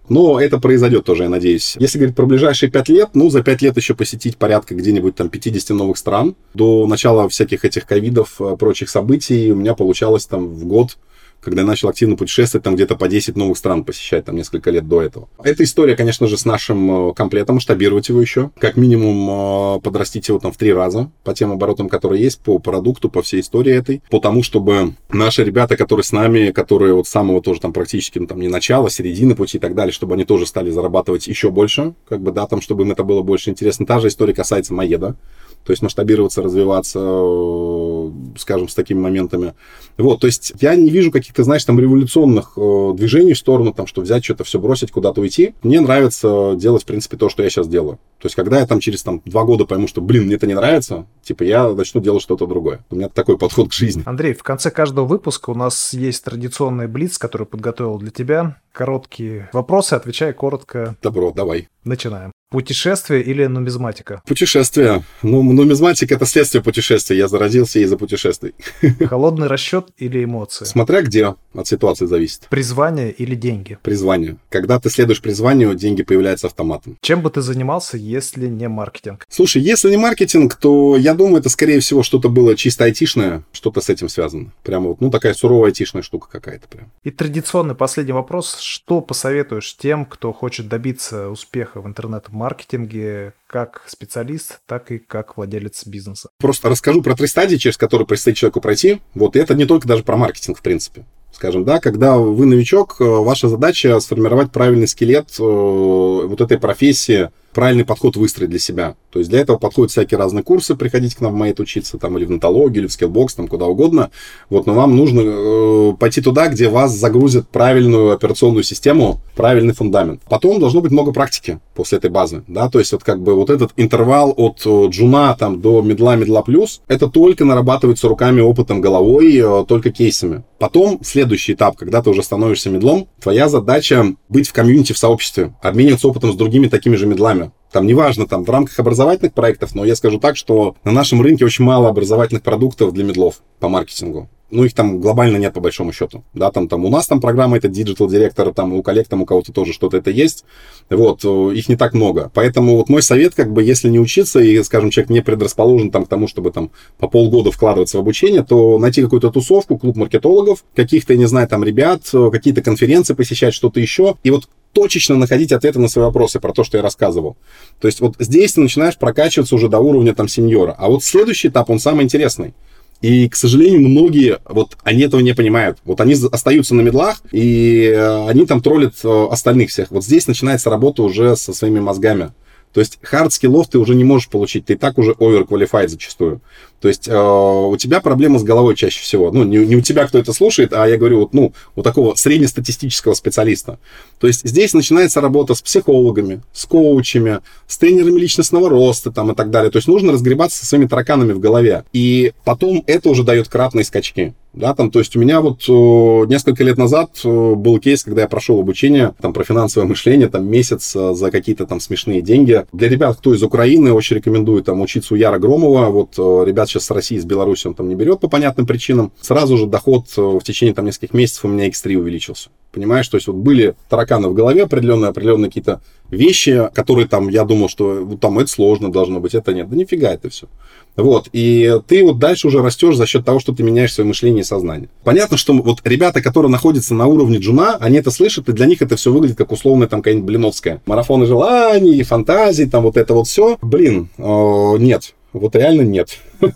Но это произойдет тоже, я надеюсь. Если говорить про ближайшие пять лет, ну, за пять лет еще посетить порядка где-нибудь там 50 новых стран. До начала всяких этих ковидов, э, прочих событий у меня получалось там в год когда я начал активно путешествовать, там где-то по 10 новых стран посещать, там несколько лет до этого. Эта история, конечно же, с нашим э, комплектом, масштабировать его еще, как минимум э, подрастить его там в три раза по тем оборотам, которые есть, по продукту, по всей истории этой, по тому, чтобы наши ребята, которые с нами, которые вот с самого тоже там практически, ну, там не начала, середины пути и так далее, чтобы они тоже стали зарабатывать еще больше, как бы, да, там, чтобы им это было больше интересно. Та же история касается Маеда, то есть масштабироваться, развиваться, э, скажем, с такими моментами. Вот, то есть я не вижу каких-то, знаешь, там революционных э, движений в сторону, там, что взять что-то, все бросить, куда-то уйти. Мне нравится делать, в принципе, то, что я сейчас делаю. То есть когда я там через там, два года пойму, что, блин, мне это не нравится, типа я начну делать что-то другое. У меня такой подход к жизни. Андрей, в конце каждого выпуска у нас есть традиционный блиц, который подготовил для тебя. Короткие вопросы, отвечай коротко. Добро, давай. Начинаем. Путешествие или нумизматика? Путешествие. Ну, нумизматика — это следствие путешествия. Я заразился из-за путешествий. Холодный расчет или эмоции? Смотря где, от ситуации зависит. Призвание или деньги? Призвание. Когда ты следуешь призванию, деньги появляются автоматом. Чем бы ты занимался, если не маркетинг? Слушай, если не маркетинг, то я думаю, это, скорее всего, что-то было чисто айтишное, что-то с этим связано. Прямо вот, ну, такая суровая айтишная штука какая-то прям. И традиционный последний вопрос. Что посоветуешь тем, кто хочет добиться успеха в интернет-маркетинге маркетинге как специалист, так и как владелец бизнеса. Просто расскажу про три стадии, через которые предстоит человеку пройти. Вот и это не только даже про маркетинг, в принципе. Скажем, да, когда вы новичок, э, ваша задача сформировать правильный скелет э, вот этой профессии, правильный подход выстроить для себя. То есть для этого подходят всякие разные курсы, приходите к нам в MAED учиться, там, или в Нетологию, или в Skillbox, там, куда угодно. Вот, но вам нужно э, пойти туда, где вас загрузят правильную операционную систему, правильный фундамент. Потом должно быть много практики после этой базы, да, то есть вот как бы вот этот интервал от э, джуна там до медла, медла плюс, это только нарабатывается руками, опытом, головой, э, только кейсами. Потом следующий этап, когда ты уже становишься медлом, твоя задача быть в комьюнити, в сообществе, обмениваться опытом с другими такими же медлами. Там неважно, там в рамках образовательных проектов, но я скажу так, что на нашем рынке очень мало образовательных продуктов для медлов по маркетингу. Ну, их там глобально нет по большому счету, да, там, там у нас там программа это Digital Director, там у коллег там у кого-то тоже что-то это есть, вот, э, их не так много, поэтому вот мой совет, как бы, если не учиться и, скажем, человек не предрасположен там к тому, чтобы там по полгода вкладываться в обучение, то найти какую-то тусовку, клуб маркетологов, каких-то, не знаю, там ребят, э, какие-то конференции посещать, что-то еще, и вот точечно находить ответы на свои вопросы про то, что я рассказывал. То есть вот здесь ты начинаешь прокачиваться уже до уровня там сеньора. А вот следующий этап, он самый интересный. И, к сожалению, многие, вот, они этого не понимают. Вот они остаются на медлах, и э, они там троллят э, остальных всех. Вот здесь начинается работа уже со своими мозгами. То есть хард скиллов ты уже не можешь получить, ты и так уже overqualified зачастую. То есть э, у тебя проблема с головой чаще всего. Ну, не, не у тебя, кто это слушает, а я говорю, вот, ну, у такого среднестатистического специалиста. То есть здесь начинается работа с психологами, с коучами, с тренерами личностного роста там, и так далее. То есть нужно разгребаться со своими тараканами в голове. И потом это уже дает кратные скачки. Да, там, то есть у меня вот о, несколько лет назад о, был кейс, когда я прошел обучение там, про финансовое мышление, там месяц а, за какие-то там смешные деньги. Для ребят, кто из Украины, очень рекомендую там учиться у Яра Громова. Вот о, ребят сейчас с России, с Беларуси он там не берет по понятным причинам. Сразу же доход в течение там нескольких месяцев у меня X3 увеличился. Понимаешь, то есть вот были тараканы в голове определенные, определенные какие-то вещи, которые там, я думал, что вот, там это сложно должно быть, это нет. Да нифига это все. Вот, и ты вот дальше уже растешь за счет того, что ты меняешь свое мышление и сознание. Понятно, что вот ребята, которые находятся на уровне джуна, они это слышат, и для них это все выглядит как условная там какая-нибудь блиновская. Марафоны желаний, фантазий, там вот это вот все. Блин, э, нет, вот реально нет.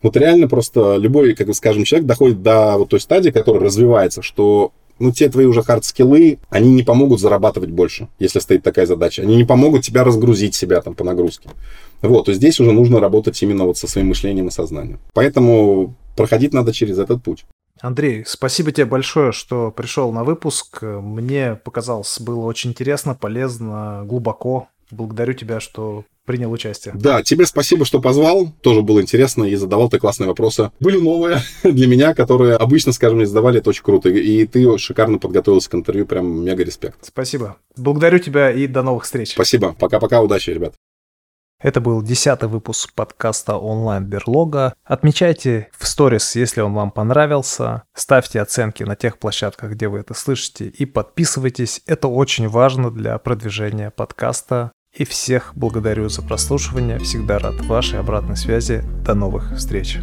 Вот реально просто любой, как бы скажем, человек доходит до вот той стадии, которая развивается, что ну, те твои уже хард-скиллы, они не помогут зарабатывать больше, если стоит такая задача. Они не помогут тебя разгрузить себя там по нагрузке. Вот, то здесь уже нужно работать именно вот со своим мышлением и сознанием. Поэтому проходить надо через этот путь. Андрей, спасибо тебе большое, что пришел на выпуск. Мне показалось, было очень интересно, полезно, глубоко. Благодарю тебя, что принял участие. Да, тебе спасибо, что позвал. Тоже было интересно и задавал ты классные вопросы. Были новые для меня, которые обычно, скажем, не задавали. Это очень круто. И ты шикарно подготовился к интервью. Прям мега респект. Спасибо. Благодарю тебя и до новых встреч. Спасибо. Пока-пока. Удачи, ребят. Это был десятый выпуск подкаста онлайн Берлога. Отмечайте в сторис, если он вам понравился. Ставьте оценки на тех площадках, где вы это слышите. И подписывайтесь. Это очень важно для продвижения подкаста. И всех благодарю за прослушивание. Всегда рад вашей обратной связи. До новых встреч.